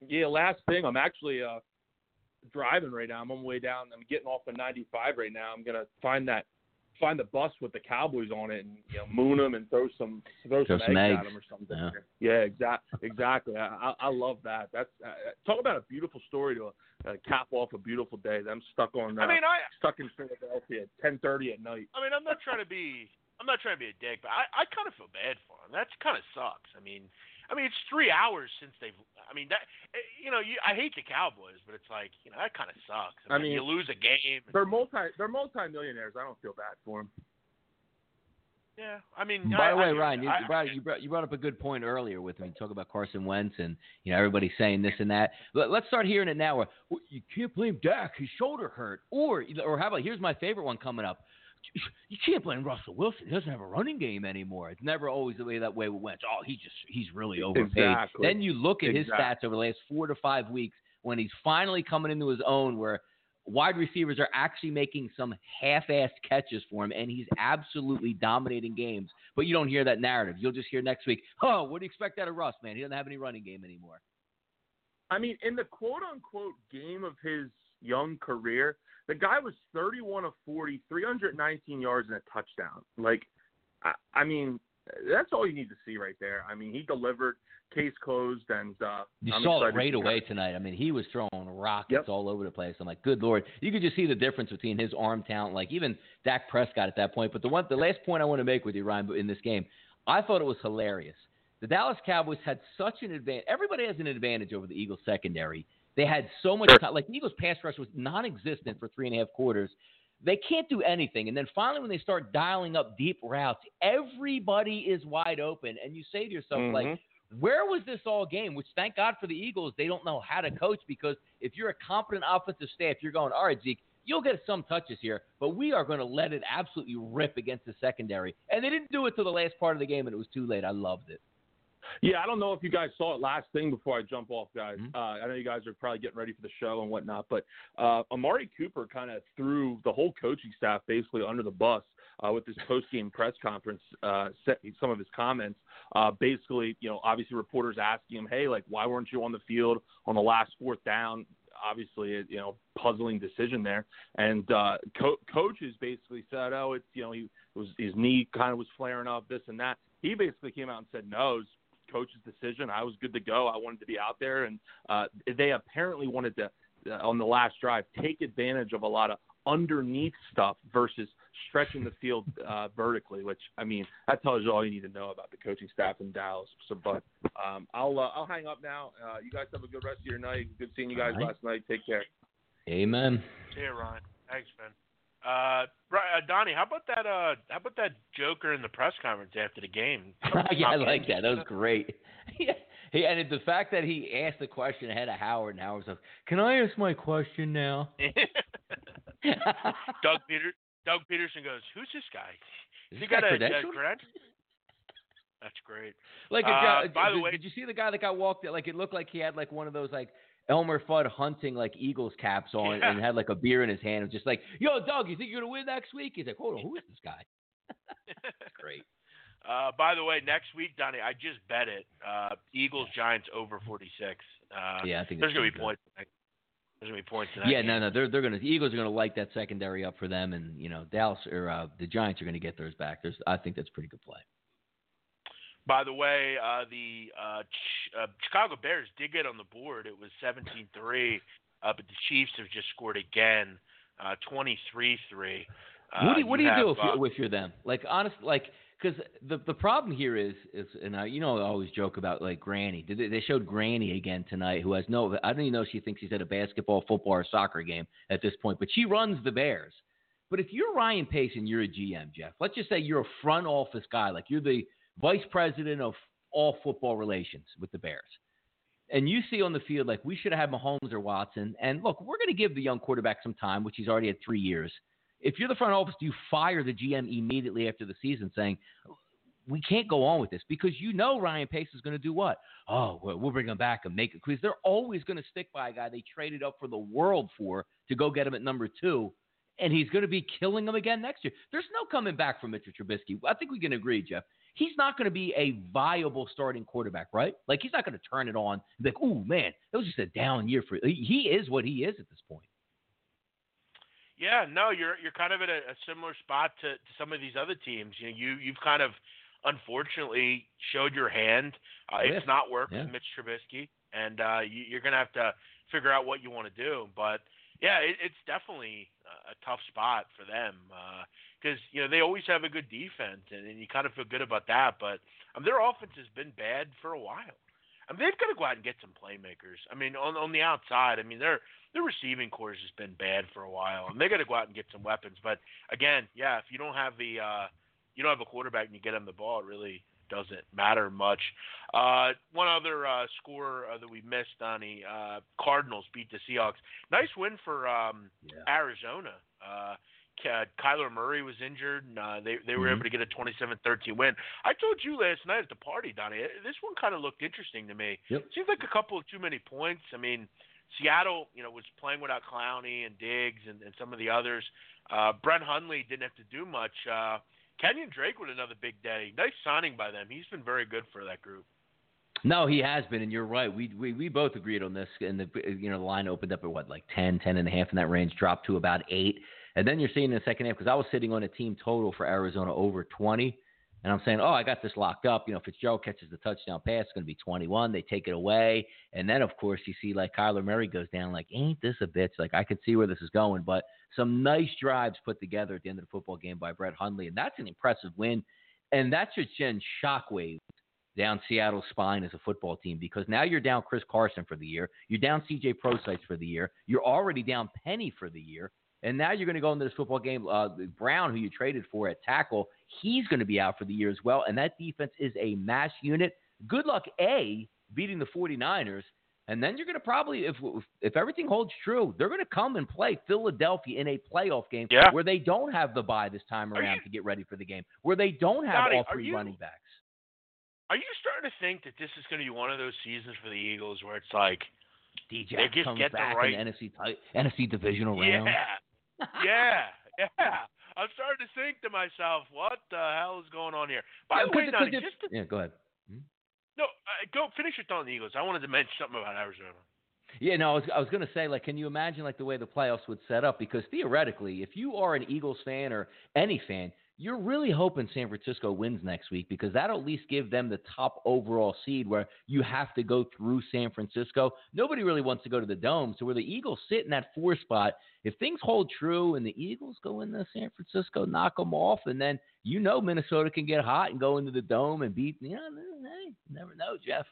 Yeah, last thing, I'm actually uh, driving right now. I'm on my way down. I'm getting off of 95 right now. I'm gonna find that find the bus with the Cowboys on it and you know moon them and throw some throw, throw some, some eggs, eggs, at them or something. Yeah, yeah exactly, exactly. I, I love that. That's uh, talk about a beautiful story to uh, cap off a beautiful day. That I'm stuck on. Uh, I mean, I stuck in Philadelphia at 10:30 at night. I mean, I'm not trying to be. I'm not trying to be a dick, but I, I kind of feel bad for him. That kind of sucks. I mean, I mean, it's three hours since they've. I mean, that eh, you know, you, I hate the Cowboys, but it's like you know that kind of sucks. I, I mean, you lose a game. They're multi. They're multi millionaires. I don't feel bad for them. Yeah, I mean. By I, the way, I, Ryan, you, I, brought, you, brought, you brought up a good point earlier with me. Talk about Carson Wentz and you know everybody saying this and that. Let, us start hearing it now. Where well, you can't blame Dak; his shoulder hurt. Or or how about here's my favorite one coming up. (laughs) You can't blame Russell Wilson. He doesn't have a running game anymore. It's never always the way that way we went. Oh, he just he's really overpaid. Exactly. Then you look at exactly. his stats over the last four to five weeks when he's finally coming into his own, where wide receivers are actually making some half-assed catches for him, and he's absolutely dominating games. But you don't hear that narrative. You'll just hear next week, "Oh, what do you expect out of Russ, man? He doesn't have any running game anymore." I mean, in the quote-unquote game of his young career, the guy was 31 of 40, 319 yards and a touchdown. Like, I, I mean, that's all you need to see right there. I mean, he delivered, case closed, and uh, you I'm saw it right to away tonight. I mean, he was throwing rockets Yep. all over the place. I'm like, good lord, you could just see the difference between his arm talent, like even Dak Prescott at that point. But the one, the last point I want to make with you, Ryan, in this game, I thought it was hilarious. The Dallas Cowboys had such an advantage. Everybody has an advantage over the Eagles secondary. They had so much Sure. time. Like the Eagles pass rush was non-existent for three and a half quarters. They can't do anything. And then finally, when they start dialing up deep routes, everybody is wide open. And you say to yourself, Mhm. like, where was this all game? Which thank God for the Eagles, they don't know how to coach because if you're a competent offensive staff, you're going, all right, Zeke, you'll get some touches here, but we are going to let it absolutely rip against the secondary. And they didn't do it till the last part of the game, and it was too late. I loved it. Yeah, I don't know if you guys saw it. Last thing before I jump off, guys. Mhm. Uh, I know you guys are probably getting ready for the show and whatnot, but uh, Amari Cooper kind of threw the whole coaching staff basically under the bus uh, with his post-game press conference. Uh, set, some of his comments, uh, basically, you know, obviously reporters asking him, "Hey, like, why weren't you on the field on the last fourth down?" Obviously, you know, puzzling decision there. And uh, co- coaches basically said, "Oh, it's you know, he was his knee kind of was flaring up, this and that." He basically came out and said, "No, it was coach's decision. I was good to go. I wanted to be out there, and uh, they apparently wanted to, uh, on the last drive, take advantage of a lot of underneath stuff versus stretching the field uh, vertically. Which I mean, that tells you all you need to know about the coaching staff in Dallas. So, but um, I'll uh, I'll hang up now. Uh, you guys have a good rest of your night. Good seeing you guys All right. last night. Take care. Amen. See you, Ryan. Thanks, man. Uh, uh, Donnie, how about that? Uh, how about that Joker in the press conference after the game? (laughs) yeah, I like that. That was great. (laughs) yeah. And the fact that he asked the question ahead of Howard, and Howard said, "Can I ask my question now?" (laughs) Doug Peter, Doug Pederson goes, "Who's this guy? Is He got a, credential?" That's great. Like, a Uh, guy, by the way- did you see the guy that got walked? Like, it looked like he had like one of those like Elmer Fudd hunting like Eagles caps on, Yeah. and had like a beer in his hand. and just like, "Yo, Doug, you think you're gonna win next week?" He's like, "Hold on, who is this guy?" (laughs) Great. Uh, by the way, next week, Donnie, I just bet it. Uh, Eagles Giants over 46. Uh, yeah, I think there's gonna be points. There's gonna be points in that. Yeah, game. no, no, they're they're gonna the Eagles are gonna light that secondary up for them, and you know Dallas or uh, the Giants are gonna get theirs back. There's, I think that's pretty good play. By the way, uh, the uh, Ch- uh, Chicago Bears did get on the board. It was 17-3, uh, but the Chiefs have just scored again, uh, 23-3. Uh, what do you, what do you have, do if uh, you're, if you're them? Like honest, like because the the problem here is is and I, you know I always joke about like Granny. Did They they showed Granny again tonight, who has no I don't even know if she thinks she's at a basketball, football, or soccer game at this point, but she runs the Bears. But if you're Ryan Pace and you're a GM, Jeff, let's just say you're a front office guy, like you're the vice president of all football relations with the Bears. And you see on the field, like we should have had Mahomes or Watson. And look, we're going to give the young quarterback some time, which he's already had three years. If you're the front office, do you fire the GM immediately after the season saying, we can't go on with this because you know Ryan Pace is going to do what? Oh, well, we'll bring him back and make it because they're always going to stick by a guy they traded up for the world for to go get him at number two, and he's going to be killing them again next year. There's no coming back from Mitchell Trubisky. I think we can agree, Jeff. He's not going to be a viable starting quarterback, right? Like he's not going to turn it on and be like, "Oh man, it was just a down year for." He is what he is at this point. Yeah, no, you're you're kind of at a, a similar spot to, to some of these other teams. You know, you you've kind of unfortunately showed your hand. Uh, Yeah. It's not worked Yeah. with Mitch Trubisky, and uh, you, you're going to have to figure out what you want to do. But yeah, it, it's definitely a, tough spot for them because you know they always have a good defense, and, and you kind of feel good about that. But um, their offense has been bad for a while. I mean, they've got to go out and get some playmakers. I mean, on on the outside, I mean, their their receiving core has been bad for a while, and they got to go out and get some weapons. But again, yeah, if you don't have the uh, you don't have a quarterback and you get him the ball, it really doesn't matter much. Uh, one other uh, score uh, that we missed, Donnie, uh, Cardinals beat the Seahawks. Nice win for um, Yeah. Arizona. Uh, Kyler Murray was injured, and uh, they they were Mhm. able to get a 27-13 win. I told you last night at the party, Donnie. eh, This one kind of looked interesting to me. Yep. Seems like a couple of too many points. I mean, Seattle, you know, was playing without Clowney and Diggs and, and some of the others. Uh, Brett Hundley didn't have to do much. Uh, Kenyan Drake with another big day. Nice signing by them. He's been very good for that group. No, he has been, and you're right. We we, we both agreed on this. And the you know the line opened up at what like 10, 10 and a half in that range, dropped to about eight, and then you're seeing in the second half because I was sitting on a team total for Arizona over 20, and I'm saying, oh, I got this locked up. You know, Fitzgerald catches the touchdown pass, it's going to be 21. They take it away, and then of course you see like Kyler Murray goes down. Like, ain't this a bitch? Like I could see where this is going, but some nice drives put together at the end of the football game by Brett Hundley, and that's an impressive win, and that should send shockwaves down Seattle's spine as a football team because now you're down Chris Carson for the year. You're down CJ Prosise for the year. You're already down Penny for the year. And now you're going to go into this football game. Uh, Brown, who you traded for at tackle, he's going to be out for the year as well. And that defense is a mass unit. Good luck, A, beating the 49ers. And then you're going to probably, if if everything holds true, they're going to come and play Philadelphia in a playoff game Yeah. where they don't have the bye this time around you- to get ready for the game, where they don't have Donnie, all three you- running backs. Are you starting to think that this is going to be one of those seasons for the Eagles where it's like, DJ They just comes get the back right- in the NFC NFC divisional round. yeah, yeah, (laughs) yeah. I'm starting to think to myself, what the hell is going on here? By the Yeah, way, 'cause- Donnie, just to, yeah, go ahead. no, uh, go finish your thought on the Eagles. I wanted to mention something about Arizona. Yeah, no, I was, I was going to say, like, can you imagine like the way the playoffs would set up? Because theoretically, if you are an Eagles fan or any fan, you're really hoping San Francisco wins next week because that'll at least give them the top overall seed where you have to go through San Francisco. Nobody really wants to go to the dome, so where the Eagles sit in that four spot, if things hold true and the Eagles go into San Francisco, knock them off, and then you know Minnesota can get hot and go into the dome and beat. You know, hey, never know, Jeff.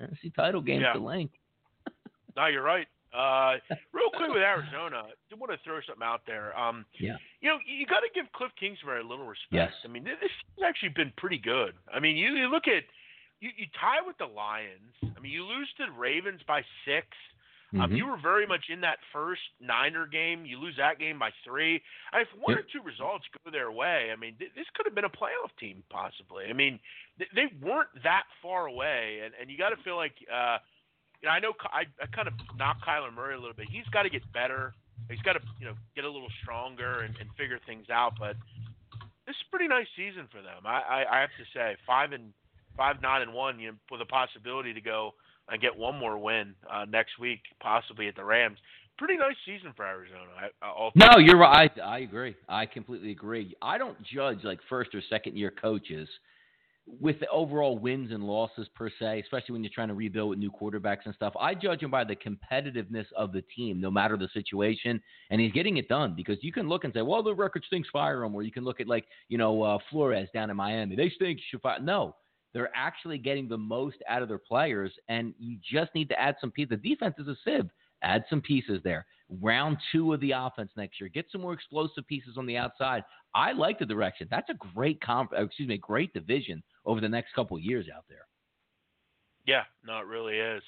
NFC title game's Yeah. the Linc. No, you're right. Uh, real quick with Arizona, I do want to throw something out there. Um, Yeah. You know, you got to give Cliff Kingsbury a little respect. Yes. I mean, this has actually been pretty good. I mean, you, you look at you, you tie with the Lions. I mean, you lose to the Ravens by 6 Um, Mhm. you were very much in that first Niner game. You lose that game by three. I if one Yep. or two results go their way, I mean, th- this could have been a playoff team possibly. I mean, th- they weren't that far away, and, and you got to feel like, uh, you know, I know I, I kind of knock Kyler Murray a little bit. He's got to get better. He's got to, you know, get a little stronger and, and figure things out. But this a pretty nice season for them. I, I, I have to say, five and five, nine and one, you know, with a possibility to go and get one more win uh, next week, possibly at the Rams. Pretty nice season for Arizona. I, uh, no, you're right. I, I agree. I completely agree. I don't judge like first or second year coaches with the overall wins and losses per se, especially when you're trying to rebuild with new quarterbacks and stuff. I judge him by the competitiveness of the team, no matter the situation, and he's getting it done because you can look and say, well, the record stinks, fire him, or you can look at like you know uh, Flores down in Miami, they stink, should fire. No, they're actually getting the most out of their players, and you just need to add some pieces. The defense is a sieve. Add some pieces there. Round two of the offense next year. Get some more explosive pieces on the outside. I like the direction. That's a great comp. Excuse me, great division over the next couple years out there. Yeah, no, it really is.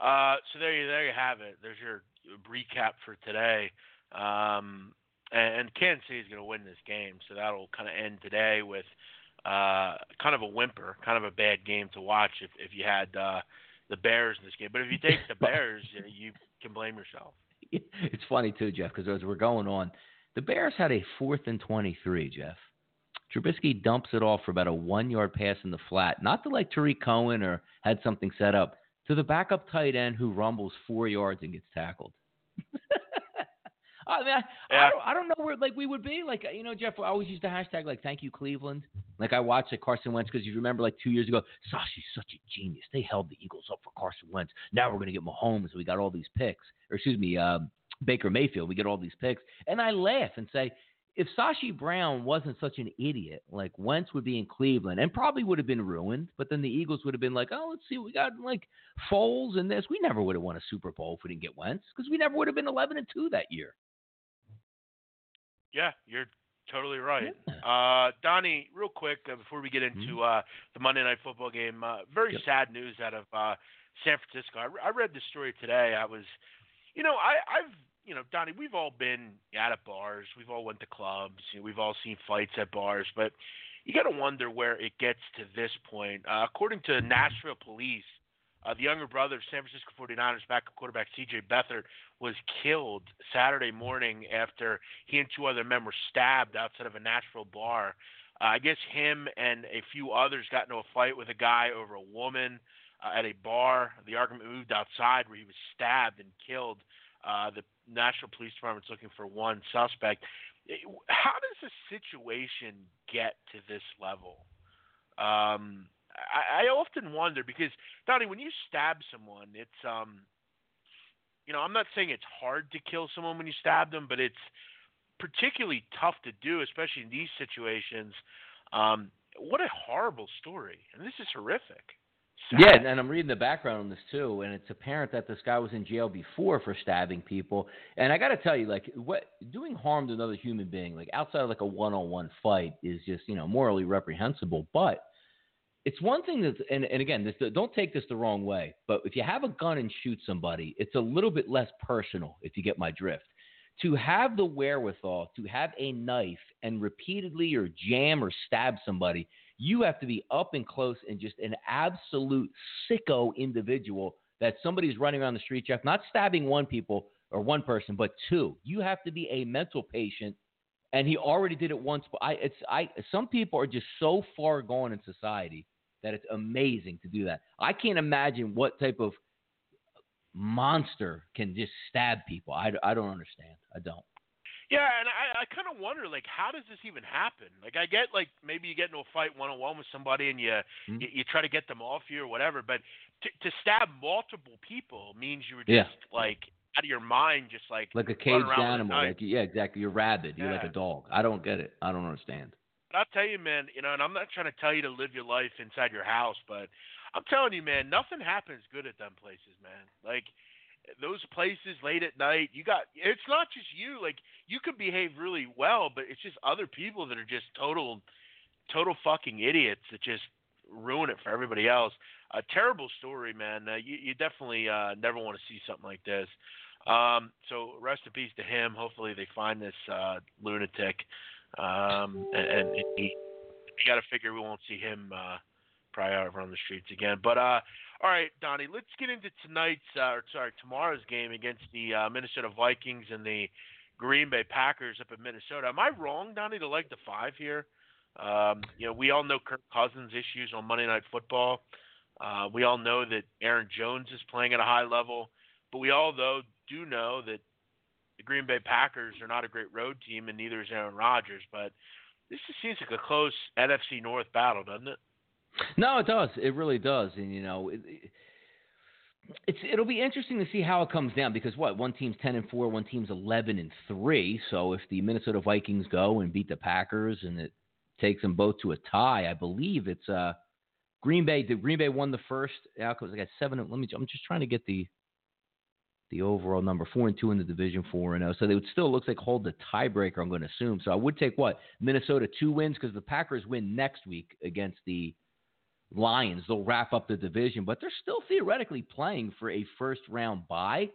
Uh, so there you there you have it. There's your recap for today. Um, and, and Kansas City is going to win this game, so that'll kind of end today with uh, kind of a whimper, kind of a bad game to watch if if you had uh, the Bears in this game. But if you take the (laughs) Bears, you can blame yourself. (laughs) It's funny too, Jeff, because as we're going on, the Bears had a fourth and twenty-three, Jeff. Trubisky dumps it off for about a one-yard pass in the flat, not to like Tarik Cohen or had something set up, to the backup tight end who rumbles four yards and gets tackled. I mean, I, yeah. I, don't, I don't know where like we would be. Like you know, Jeff, I always used the hashtag like "Thank you Cleveland." Like I watched like Carson Wentz because you remember like two years ago, Sashi's such a genius. They held the Eagles up for Carson Wentz. Now we're gonna get Mahomes. We got all these picks, or excuse me, um, Baker Mayfield. We get all these picks, and I laugh and say, if Sashi Brown wasn't such an idiot, like Wentz would be in Cleveland and probably would have been ruined, but then the Eagles would have been like, oh, let's see, we got like Foles and this. We never would have won a Super Bowl if we didn't get Wentz because we never would have been 11 and 2 that year. Yeah, you're totally right. Yeah. Uh, Donnie, real quick uh, before we get into mm-hmm. uh, the Monday Night Football game, uh, very yep. sad news out of uh, San Francisco. I, re- I read the story today. I was, you know, I, I've, you know, Donnie, we've all been out at bars. We've all went to clubs. You know, we've all seen fights at bars, but you got to wonder where it gets to this point. Uh, according to Nashville police, uh, the younger brother of San Francisco 49ers backup quarterback C.J. Beathard was killed Saturday morning after he and two other men were stabbed outside of a Nashville bar. Uh, I guess him and a few others got into a fight with a guy over a woman uh, at a bar. The argument moved outside where he was stabbed and killed. Uh, the Nashville Police Department's looking for one suspect. How does a situation get to this level? Um, I, I often wonder because Donnie, when you stab someone, it's um, you know, I'm not saying it's hard to kill someone when you stab them, but it's particularly tough to do, especially in these situations. Um, what a horrible story, and this is horrific. Sad. Yeah, and I'm reading the background on this too, and it's apparent that this guy was in jail before for stabbing people. And I got to tell you, like, what doing harm to another human being, like outside of like a one-on-one fight, is just you know morally reprehensible. But it's one thing that, and, and again, this, don't take this the wrong way, but if you have a gun and shoot somebody, it's a little bit less personal, if you get my drift. To have the wherewithal to have a knife and repeatedly or jam or stab somebody, you have to be up and close and just an absolute sicko individual that somebody's running around the street, Jeff, not stabbing one people or one person, but two. You have to be a mental patient and he already did it once. But I, it's I. Some people are just so far gone in society that it's amazing to do that. I can't imagine what type of monster can just stab people. I, I don't understand. I don't. Yeah, and I, I kind of wonder, like, how does this even happen? Like, I get, like, maybe you get into a fight one on one with somebody and you, mm-hmm. you you try to get them off you or whatever, but to to stab multiple people means you were just yeah. like out of your mind, just like like a caged animal. Like, yeah, exactly. You're rabid. You're yeah. like a dog. I don't get it. I don't understand. But I'll tell you, man, you know, and I'm not trying to tell you to live your life inside your house, but I'm telling you, man, nothing happens good at them places, man. Like those places late at night, you got it's not just you. Like you can behave really well, but it's just other people that are just total total fucking idiots that just ruin it for everybody else. A terrible story, man. Uh, you, you definitely uh, never want to see something like this. Um, so rest in peace to him. Hopefully they find this uh, lunatic. Um, and, and he, you got to figure we won't see him uh, probably out on the streets again. But uh, all right, Donnie, let's get into tonight's uh, or sorry tomorrow's game against the uh, Minnesota Vikings and the Green Bay Packers up in Minnesota. Am I wrong, Donnie, to like the five here? Um, you know, we all know Kirk Cousins' issues on Monday Night Football. Uh, we all know that Aaron Jones is playing at a high level, but we all though do know that the Green Bay Packers are not a great road team, and neither is Aaron Rodgers. But this just seems like a close NFC North battle, doesn't it? No, it does. It really does. And you know, it, it's it'll be interesting to see how it comes down because what one team's ten and four, one team's eleven and three. So if the Minnesota Vikings go and beat the Packers and it takes them both to a tie, I believe it's uh Green Bay. The Green Bay won the first outcomes. I got seven. Let me. I'm just trying to get the the overall number four and two in the division, four and zero. Oh. So they would still looks like hold the tiebreaker. I'm going to assume. So I would take what Minnesota two wins because the Packers win next week against the Lions. They'll wrap up the division, but they're still theoretically playing for a first round bye.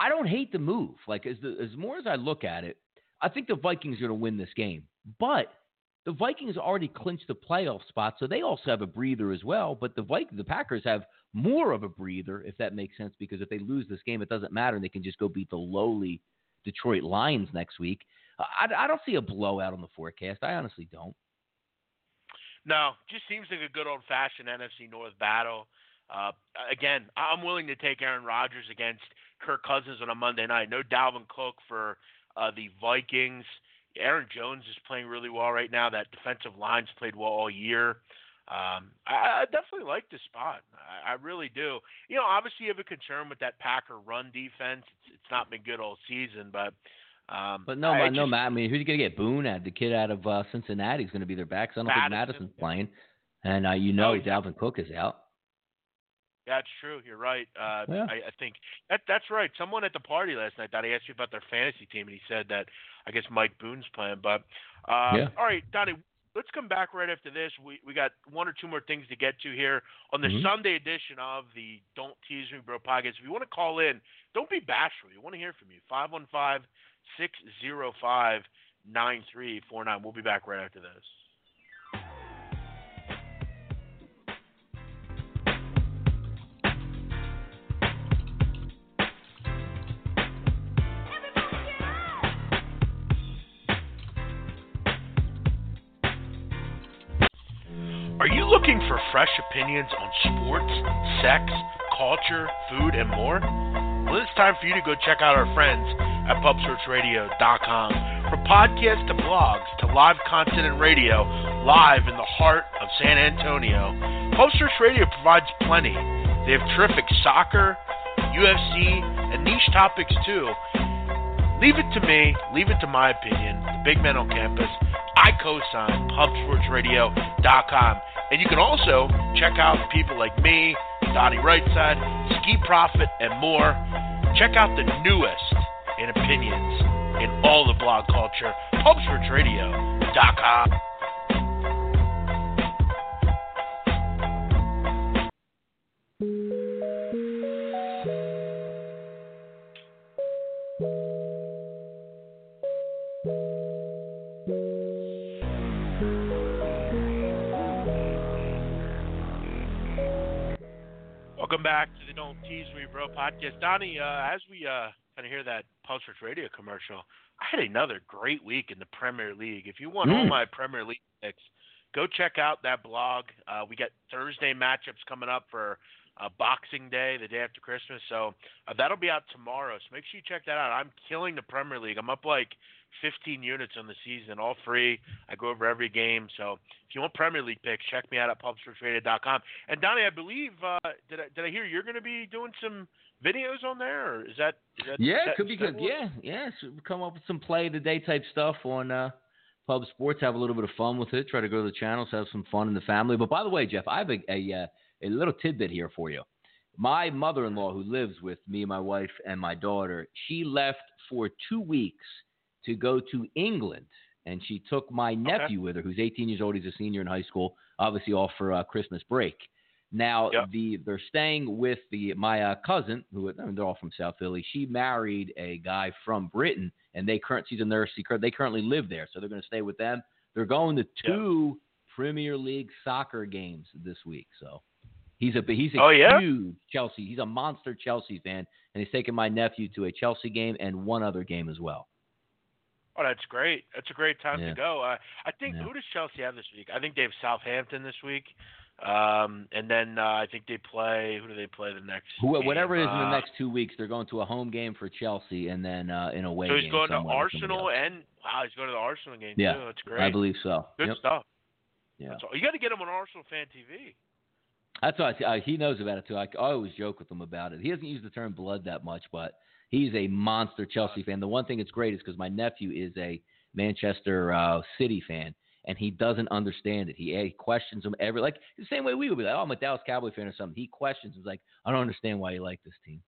I don't hate the move. Like as the, as more as I look at it, I think the Vikings are going to win this game, but the Vikings already clinched the playoff spot, so they also have a breather as well. But the Vikings, the Packers have more of a breather, if that makes sense, because if they lose this game, it doesn't matter, and they can just go beat the lowly Detroit Lions next week. I, I don't see a blowout on the forecast. I honestly don't. No, just seems like a good old fashioned NFC North battle. Uh, again, I'm willing to take Aaron Rodgers against Kirk Cousins on a Monday night. No Dalvin Cook for uh, the Vikings. Aaron Jones is playing really well right now. That defensive line's played well all year. Um, I, I definitely like this spot. I, I really do. You know, obviously you have a concern with that Packer run defense. It's, it's not been good all season, but um, but no, I, no, just, Matt. I mean, who's going to get Boone? At the kid out of uh, Cincinnati is going to be their back. So I don't Mattison, think Mattison's playing, and uh, you know oh, Dalvin Cook is out. That's true. You're right. Uh, yeah. I, I think that that's right. Someone at the party last night, Donnie, asked you about their fantasy team, and he said that I guess Mike Boone's playing. But uh, yeah. all right, Donnie, let's come back right after this. We we got one or two more things to get to here on the mm-hmm. Sunday edition of the Don't Tease Me Bro podcast. If you want to call in, don't be bashful. You want to hear from you. 515 605 9349. We'll be back right after this. For fresh opinions on sports, sex, culture, food, and more? Well, it's time for you to go check out our friends at PubSportsRadio.com. From podcasts to blogs to live content and radio, live in the heart of San Antonio, PubSports Radio provides plenty. They have terrific soccer, UFC, and niche topics too. Leave it to me, leave it to my opinion, the big men on campus. I co-sign PubSportsRadio.com. And you can also check out people like me, Donnie Rightside, Ski Profit, and more. Check out the newest and opinions in all the blog culture. PubSportsRadio.com. Welcome back to the Don't Tease Me Bro podcast. Donnie, uh, as we uh, kind of hear that Pulse Radio commercial, I had another great week in the Premier League. If you want mm. all my Premier League picks, go check out that blog. Uh, we got Thursday matchups coming up for uh, Boxing Day, the day after Christmas. So uh, that'll be out tomorrow. So make sure you check that out. I'm killing the Premier League. I'm up like 15 units on the season, all free. I go over every game. So if you want Premier League picks, check me out at pubsportsradio.com. And Donnie, I believe uh, did I did I hear you're going to be doing some videos on there, or is that? Is that yeah, it could be good. Yeah, yeah. So come up with some play today type stuff on uh, Pub Sports. Have a little bit of fun with it. Try to go to the channels, have some fun in the family. But by the way, Jeff, I have a a, uh, a little tidbit here for you. My mother-in-law, who lives with me, my wife, and my daughter, she left for two weeks to go to England, and she took my nephew okay. with her, who's 18 years old. He's a senior in high school, obviously off for uh, Christmas break. Now yep. the they're staying with the my uh, cousin who I mean, they're all from South Philly. She married a guy from Britain, and they current she's a nurse. They currently live there, so they're going to stay with them. They're going to two yep. Premier League soccer games this week. So he's a he's a oh, yeah? huge Chelsea. He's a monster Chelsea fan, and he's taking my nephew to a Chelsea game and one other game as well. Oh, that's great. That's a great time Yeah. to go. Uh, I think Yeah. who does Chelsea have this week? I think they have Southampton this week, um, and then uh, I think they play. Who do they play the next? Who, whatever it is in the Uh, next two weeks, they're going to a home game for Chelsea and then uh, a away So game. he's going to somewhere with somebody Arsenal, and wow, he's going to the Arsenal game Yeah, too. That's great. I believe so. Good Yep. stuff. Yeah. You got to get him on Arsenal Fan TV. That's why I, uh, he knows about it too. I, I always joke with him about it. He doesn't use the term blood that much, but he's a monster Chelsea fan. The one thing that's great is because my nephew is a Manchester uh, City fan, and he doesn't understand it. He, he questions him every like the same way we would be like, "Oh, I'm a Dallas Cowboy fan" or something. He questions. He's like, "I don't understand why you like this team."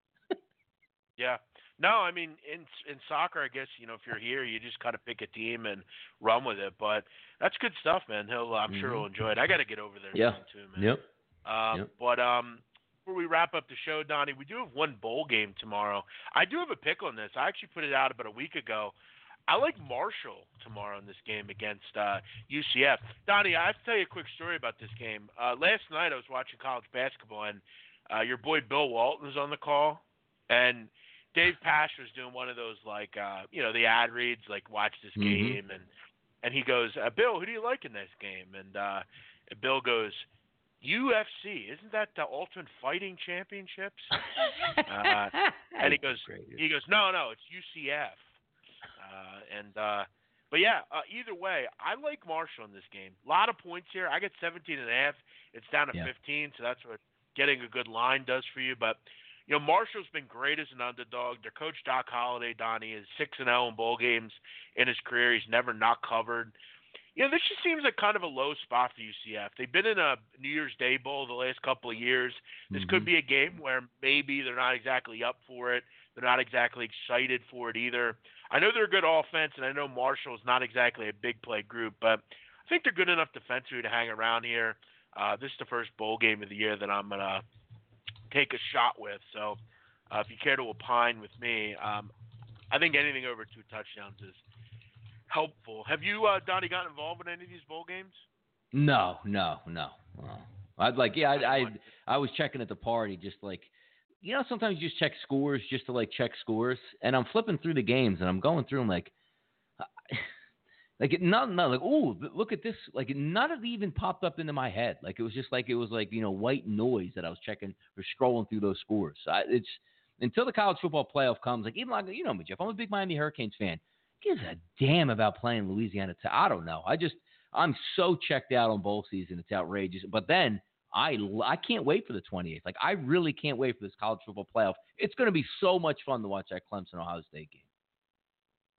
Yeah. No, I mean in in soccer, I guess you know if you're here, you just kind of pick a team and run with it. But that's good stuff, man. He'll, I'm sure Mhm. he'll enjoy it. I got to get over there Yeah. soon too, man. Yep. Um, Yep. But um, before we wrap up the show, Donnie, we do have one bowl game tomorrow. I do have a pick on this. I actually put it out about a week ago. I like Marshall tomorrow in this game against uh, UCF. Donnie, I have to tell you a quick story about this game. Uh, last night I was watching college basketball, and uh, your boy Bill Walton was on the call, and Dave Pasch was doing one of those like uh, you know the ad reads like watch this Mhm. game, and and he goes, uh, Bill, who do you like in this game? And uh, and Bill goes, UFC, isn't that the Ultimate Fighting Championships? (laughs) Uh, and he goes, he goes, no, no, it's UCF. Uh, and uh, but yeah, uh, either way, I like Marshall in this game. A lot of points here. I get 17 and a half. It's down to Yeah. 15, so that's what getting a good line does for you. But you know, Marshall's been great as an underdog. Their coach Doc Holliday, Donnie, is six and zero in bowl games in his career. He's never not covered. You know, this just seems like kind of a low spot for UCF. They've been in a New Year's Day bowl the last couple of years. This could Mhm. be a game where maybe they're not exactly up for it. They're not exactly excited for it either. I know they're a good offense, and I know Marshall's not exactly a big play group, but I think they're good enough defensively to hang around here. Uh, this is the first bowl game of the year that I'm gonna take a shot with. So, uh, if you care to opine with me, um, I think anything over two touchdowns is helpful. Have you, uh, Donnie, gotten involved in any of these bowl games? No, no, no. no. I'd like, yeah, I, I, I was checking at the party, just like, you know, sometimes you just check scores just to like check scores, and I'm flipping through the games and I'm going through them like, (sighs) like it, none, none, like, oh, look at this, like none of it even popped up into my head. Like it was just like it was like you know white noise that I was checking or scrolling through those scores. So I, it's until the college football playoff comes, like even like you know me, Jeff, I'm a big Miami Hurricanes fan. Gives a damn about playing Louisiana. Tech. I don't know. I just I'm so checked out on bowl season. It's outrageous. But then I I can't wait for the 28th. Like I really can't wait for this college football playoff. It's going to be so much fun to watch that Clemson Ohio State game.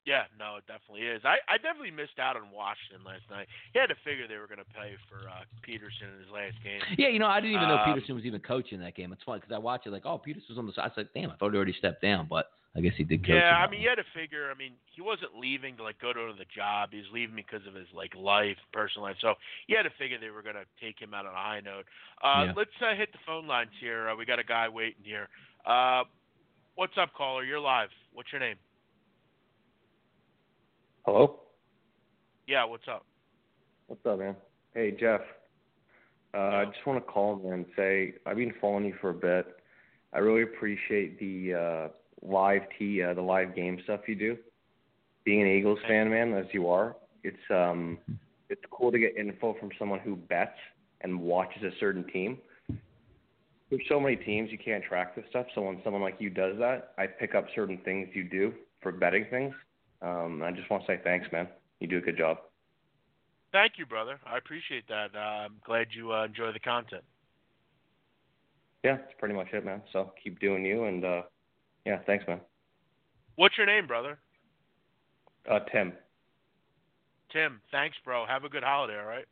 Yeah, no, it definitely is. I, I definitely missed out on Washington last night. He had to figure they were going to pay for uh, Petersen in his last game. Yeah, you know, I didn't even know Um, Petersen was even coaching that game. It's funny because I watched it like, oh, Petersen's on the side. I said, damn, I thought he already stepped down, but I guess he did coach. Yeah, I mean, one. you had to figure. I mean, he wasn't leaving to like go to the job. He was leaving because of his like life, personal life. So you had to figure they were going to take him out on a high note. Uh, Yeah. Let's uh, hit the phone lines here. Uh, we got a guy waiting here. Uh, what's up, caller? You're live. What's your name? Hello? Yeah, what's up? What's up, man? Hey, Jeff. Uh, I just want to call and say I've been following you for a bit. I really appreciate the uh, live t uh, the live game stuff you do. Being an Eagles fan, man, as you are, it's um it's cool to get info from someone who bets and watches a certain team. There's so many teams you can't track this stuff. So when someone like you does that, I pick up certain things you do for betting things. Um, I just want to say thanks, man. You do a good job. Thank you, brother. I appreciate that. Uh, I'm glad you uh, enjoy the content. Yeah, that's pretty much it, man. So keep doing you, and uh, yeah, thanks, man. What's your name, brother? Uh, Tim. Tim. Thanks, bro. Have a good holiday. All right.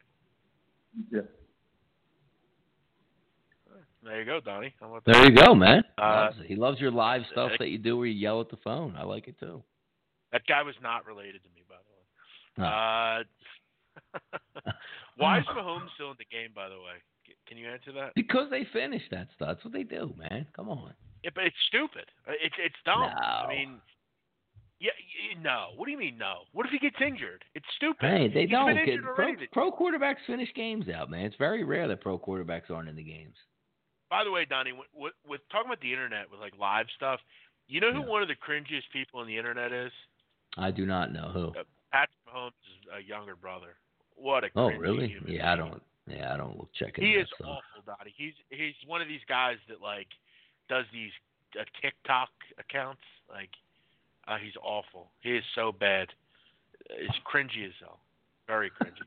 Yeah. There you go, Donnie. How that? There you go, man. Uh, he loves your live stuff that you do where you yell at the phone. I like it too. That guy was not related to me, by the way. No. Uh, (laughs) why is (laughs) Mahomes still in the game, by the way? Can you answer that? Because they finish that stuff. That's what they do, man. Come on. Yeah, but it's stupid. Uh, It's it's dumb. I No. mean, yeah, no. What do you mean no? What if he gets injured? It's stupid. Hey, they He's don't get injured pro, pro quarterbacks finish games out, man. It's very rare that pro quarterbacks aren't in the games. By the way, Donnie, with, with, with talking about the internet with like live stuff, you know who Yeah. one of the cringiest people on the internet is? I do not know who. Uh, Patrick Mahomes' is a younger brother. What a oh really? Yeah, I don't. Yeah, I don't look checking. He that is stuff. awful, Donnie. He's he's one of these guys that like does these uh, TikTok accounts. Like, uh, he's awful. He is so bad. It's cringy as hell. Very cringy.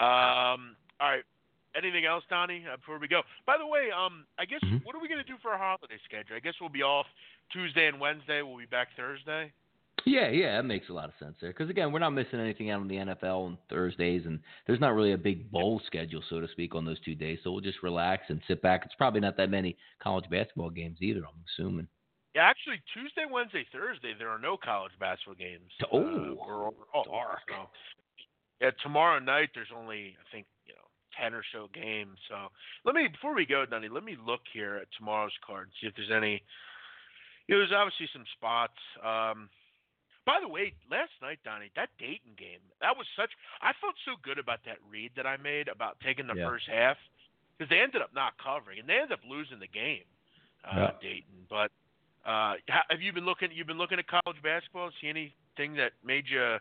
(laughs) um. All right. Anything else, Donnie? Uh, before we go. By the way, um, I guess Mhm. what are we gonna do for our holiday schedule? I guess we'll be off Tuesday and Wednesday. We'll be back Thursday. Yeah, yeah, that makes a lot of sense there. Because again, we're not missing anything out on the NFL on Thursdays, and there's not really a big bowl schedule, so to speak, on those two days. So we'll just relax and sit back. It's probably not that many college basketball games either. I'm assuming. Yeah, actually, Tuesday, Wednesday, Thursday, there are no college basketball games. Oh, uh, we're overall. dark. So, yeah, tomorrow night there's only I think you know ten or so games. So let me before we go, Donnie, let me look here at tomorrow's card, and see if there's any. You know, there's obviously some spots. Um, by the way, last night, Donnie, that Dayton game, that was such. I felt so good about that read that I made about taking the Yeah. first half because they ended up not covering and they ended up losing the game, uh, Yeah. Dayton. But uh, have you been looking? You've been looking at college basketball. See anything that made you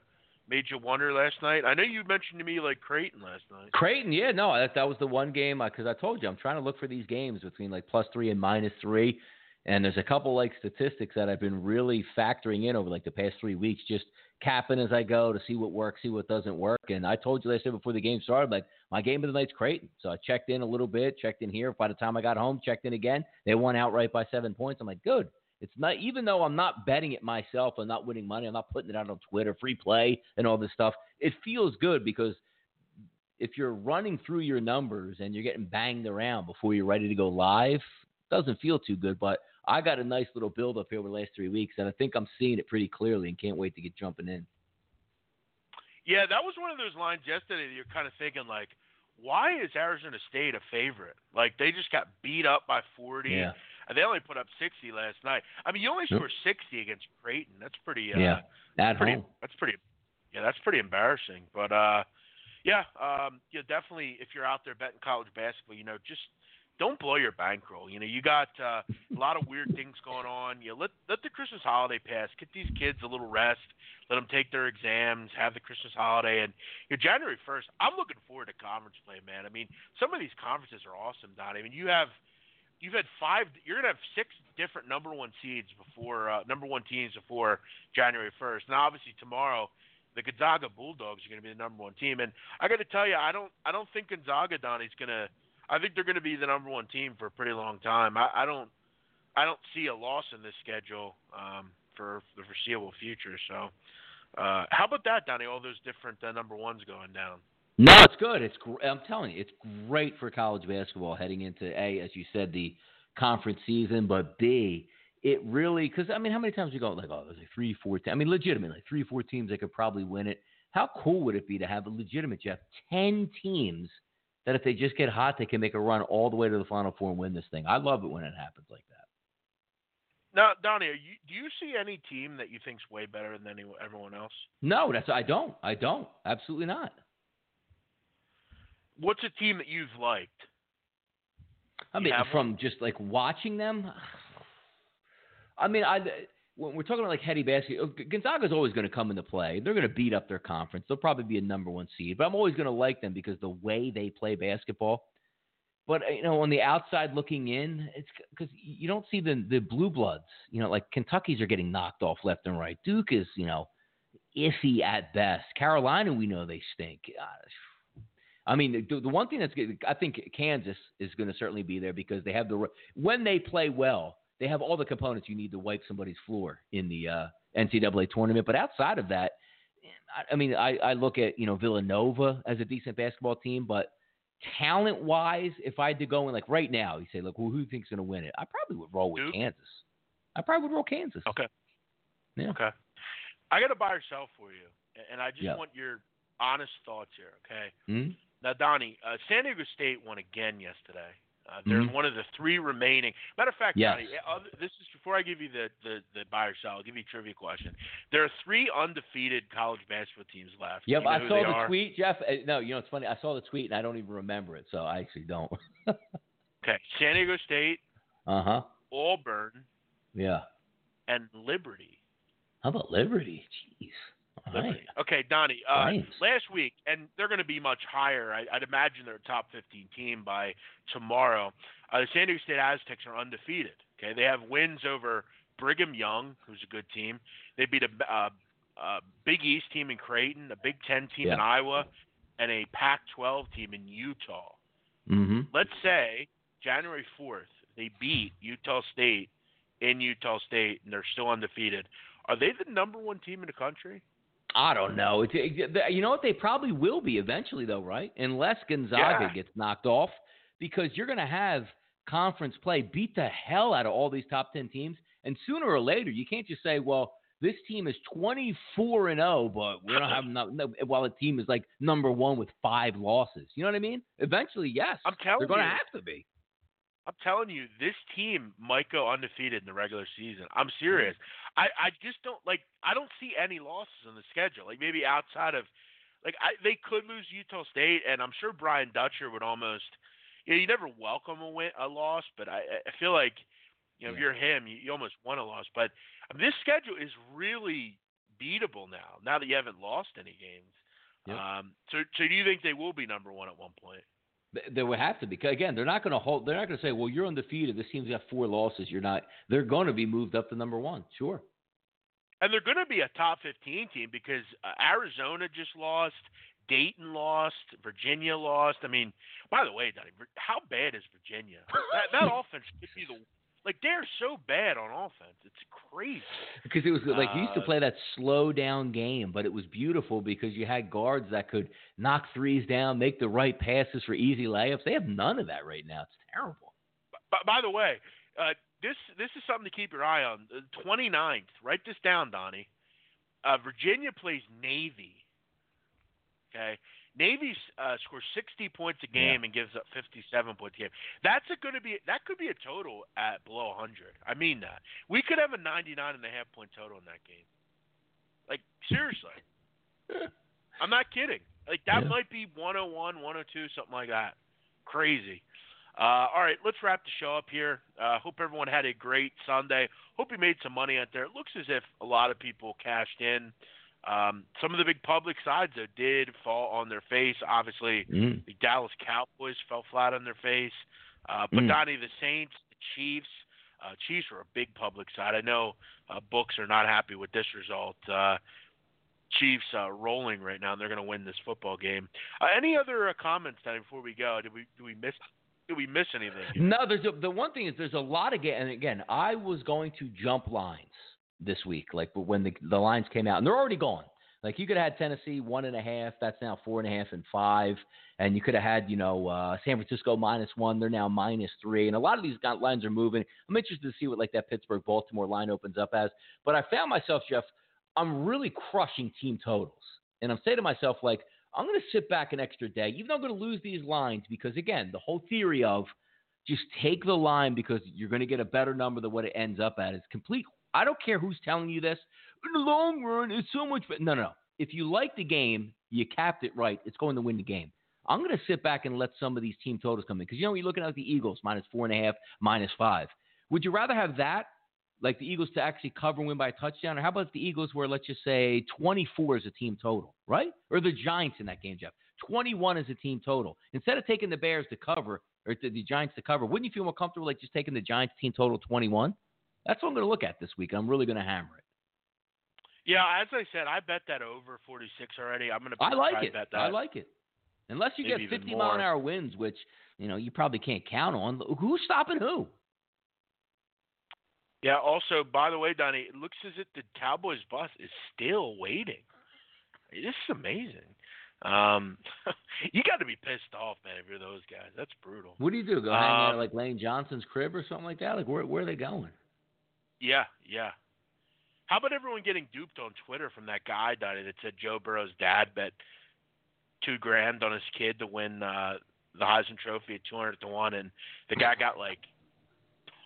made you wonder last night? I know you mentioned to me like Creighton last night. Creighton, yeah, no, that that was the one game because I told you I'm trying to look for these games between like plus three and minus three, and there's a couple like statistics that I've been really factoring in over like the past three weeks, just capping as I go to see what works, see what doesn't work. And I told you last night before the game started, like my game of the night's Creighton, so I checked in a little bit, checked in here. By the time I got home, checked in again. They won outright by seven points. I'm like, good. It's not even though I'm not betting it myself, I'm not winning money, I'm not putting it out on Twitter, free play, and all this stuff. It feels good because if you're running through your numbers and you're getting banged around before you're ready to go live, doesn't feel too good. But I got a nice little build up here over the last three weeks, and I think I'm seeing it pretty clearly and can't wait to get jumping in. Yeah, that was one of those lines yesterday that you're kind of thinking like, why is Arizona State a favorite? Like they just got beat up by 40. Yeah. And they only put up 60 last night. I mean, you only Yep. score 60 against Creighton. That's pretty. Uh, Yeah. At pretty, home. That's pretty. Yeah, that's pretty embarrassing. But uh, yeah, um, yeah, definitely. If you're out there betting college basketball, you know, just don't blow your bankroll. You know, you got uh, a lot of weird things going on. You know, let let the Christmas holiday pass. Get these kids a little rest. Let them take their exams. Have the Christmas holiday. And you know, January first, I'm looking forward to conference play, man. I mean, some of these conferences are awesome, Don. I mean, you have you've had five. You're gonna have six different number one seeds before uh, number one teams before January first. Now, obviously, tomorrow the Gonzaga Bulldogs are going to be the number one team, and I got to tell you, I don't, I don't think Gonzaga Donnie's going to. I think they're going to be the number one team for a pretty long time. I, I don't, I don't see a loss in this schedule um, for the foreseeable future. So, uh, how about that, Donnie? All those different uh, number ones going down. No, it's good. It's gr- I'm telling you, it's great for college basketball heading into a, as you said, the conference season, but b, it really because I mean, how many times we go like, oh, there's like three, four, te- I mean, legitimately three, four teams that could probably win it. How cool would it be to have a legitimate Jeff ten teams that if they just get hot, they can make a run all the way to the Final Four and win this thing. I love it when it happens like that. Now, Donnie, are you, do you see any team that you think's way better than any, everyone else? No, that's I don't. I don't. Absolutely not. What's a team that you've liked? I mean, from just like watching them. I mean, I when we're talking about like heady basketball, Gonzaga's always going to come into play. They're going to beat up their conference. They'll probably be a number one seed, but I'm always going to like them because the way they play basketball. But uh, you know, on the outside looking in, it's because you don't see the the blue bloods. You know, like Kentucky's are getting knocked off left and right. Duke is, you know, iffy at best. Carolina, we know they stink. I mean, the, the one thing that's good, I think Kansas is going to certainly be there because they have the when they play well, they have all the components you need to wipe somebody's floor in the uh, NCAA tournament. But outside of that, I, I mean, I, I look at you know Villanova as a decent basketball team, but talent wise, if I had to go in like right now, you say, look, well, who you think's going to win it? I probably would roll with Duke? Kansas. I probably would roll Kansas. Okay. Yeah. Okay. I got to buy or sell for you, and I just Yeah. want your honest thoughts here. Okay. Hmm? Now, Donnie, uh, San Diego State won again yesterday. Uh, they're Mhm. one of the three remaining. Matter of fact, Yes. Donnie, uh, this is before I give you the, the, the buy or sell. I'll give you a trivia question. There are three undefeated college basketball teams left. Yep, You know I saw the are? tweet, Jeff. Uh, No, you know it's funny. I saw the tweet and I don't even remember it, so I actually don't. (laughs) Okay, San Diego State, uh huh. Auburn, Yeah. and Liberty. How about Liberty? Jeez. Okay, Donnie. Uh, last week, and they're going to be much higher. I, would imagine they're a top 15 team by tomorrow. Uh, the San Diego State Aztecs are undefeated. Okay, they have wins over Brigham Young, who's a good team. They beat a, uh, a Big East team in Creighton, a Big Ten team yeah. in Iowa, and a Pac-12 team in Utah. Mm-hmm. Let's say January 4th they beat Utah State in Utah State and they're still undefeated. Are they the number one team in the country? I don't know. It's, it, you know what? They probably will be eventually, though, right? Unless Gonzaga yeah. gets knocked off, because you're going to have conference play beat the hell out of all these top ten teams, and sooner or later, you can't just say, "Well, this team is 24 and 0, but we don't have (laughs) no, no, while a team is like number one with five losses. You know what I mean? Eventually, yes, I'm telling they're going to have to be. I'm telling you, this team might go undefeated in the regular season. I'm mm-hmm. serious. I, I just don't like. I don't see any losses in the schedule. Like maybe outside of, like I, they could lose Utah State, and I'm sure Brian Dutcher would almost. You know, you never welcome a win, a loss, but I, I feel like, you know, yeah. if you're him, you, you almost want a loss. But um, this schedule is really beatable now. Now that you haven't lost any games. Yep. Um, so, so do you think they will be number one at one point? There would have to be. Again, they're not going to hold. They're not going to say, "Well, you're undefeated. This team's got four losses. You're not." They're going to be moved up to number one. Sure. And they're going to be a top 15 team because uh, Arizona just lost, Dayton lost, Virginia lost. I mean, by the way, Donnie, how bad is Virginia? that, that (laughs) offense could be the like they're so bad on offense. It's crazy. Because it was like you used to Uh, play that slow down game, but it was beautiful because you had guards that could knock threes down, make the right passes for easy layups. They have none of that right now. It's terrible. By, by the way, uh, this this is something to keep your eye on. The 29th, write this down, Donnie. Uh, Virginia plays Navy. Okay, Navy uh, scores 60 points a game Yeah. and gives up 57 points a game. That's going to be that could be a total at below 100. I mean that. We could have a 99 and a half point total in that game. Like seriously. (laughs) I'm not kidding. Like that Yeah. might be 101, 102, something like that. Crazy. Uh, all right, let's wrap the show up here. Uh, hope everyone had a great Sunday. Hope you made some money out there. It looks as if a lot of people cashed in. Um, some of the big public sides though did fall on their face. Obviously, Mm. the Dallas Cowboys fell flat on their face. Uh, but Mm. Donnie, the Saints, the Chiefs, uh, Chiefs were a big public side. I know uh, books are not happy with this result. Uh, Chiefs uh, rolling right now, and they're going to win this football game. Uh, any other uh, comments, Donnie, before we go? Did we did we miss did we miss anything? here? No, there's a, the one thing is there's a lot of ga- and again, I was going to jump lines this week, like when the the lines came out, and they're already gone. Like you could have had Tennessee one and a half, that's now four and a half and five, and you could have had you know uh, San Francisco minus one, they're now minus three, and a lot of these lines are moving. I'm interested to see what like that Pittsburgh Baltimore line opens up as, but I found myself, Jeff, I'm really crushing team totals, and I'm saying to myself like. I'm going to sit back an extra day, even though I'm going to lose these lines because, again, the whole theory of just take the line because you're going to get a better number than what it ends up at is complete. I don't care who's telling you this. In the long run, it's so much better. No, no, no. If you like the game, you capped it right. It's going to win the game. I'm going to sit back and let some of these team totals come in because you know you're looking at the Eagles minus four and a half, minus five. Would you rather have that, like the Eagles to actually cover and win by a touchdown, or how about the Eagles where let's just say 24 is a team total, right? Or the Giants in that game, Jeff. 21 is a team total. Instead of taking the Bears to cover or the, the Giants to cover, wouldn't you feel more comfortable like just taking the Giants team total 21? That's what I'm going to look at this week. I'm really going to hammer it. Yeah, as I said, I bet that over 46 already. I'm going to. I like it. Bet that. I like it. Unless you Maybe get 50 mile an hour winds, which you know you probably can't count on. Who's stopping who? Yeah. Also, by the way, Donnie, it looks as if the Cowboys bus is still waiting. This is amazing. Um, (laughs) you got to be pissed off, man, if you're those guys. That's brutal. What do you do? Go hang out Um, at like Lane Johnson's crib or something like that? Like where where are they going? Yeah, yeah. How about everyone getting duped on Twitter from that guy, Donnie, that said Joe Burrow's dad bet two grand on his kid to win uh, the Heisman Trophy at two hundred to one, and the guy got like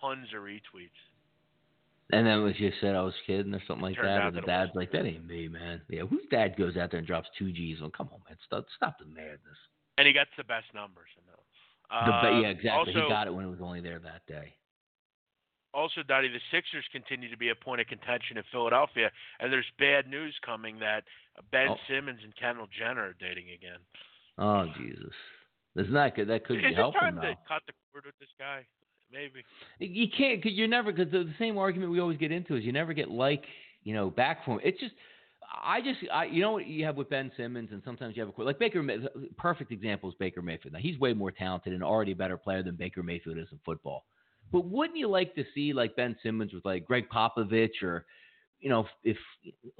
tons of retweets. And then was just said I was kidding or something like Turned that. And the dad's like, that ain't me, man. Yeah, whose dad goes out there and drops two G's? Well, come on, man, stop stop the madness. And he got the best numbers. I know. The, Uh, yeah, exactly. Also, he got it when it was only there that day. Also, Donnie, the Sixers continue to be a point of contention in Philadelphia, and there's bad news coming that Ben Oh. Simmons and Kendall Jenner are dating again. Oh Jesus, that's not good? That could Is be helpful time now. to cut the cord with this guy? Maybe. You can't because you're never because the, the same argument we always get into is you never get like you know back from it's just I just I you know what you have with Ben Simmons and sometimes you have a like Baker perfect example is Baker Mayfield. Now he's way more talented and already a better player than Baker Mayfield is in football. But wouldn't you like to see like Ben Simmons with like Gregg Popovich or you know if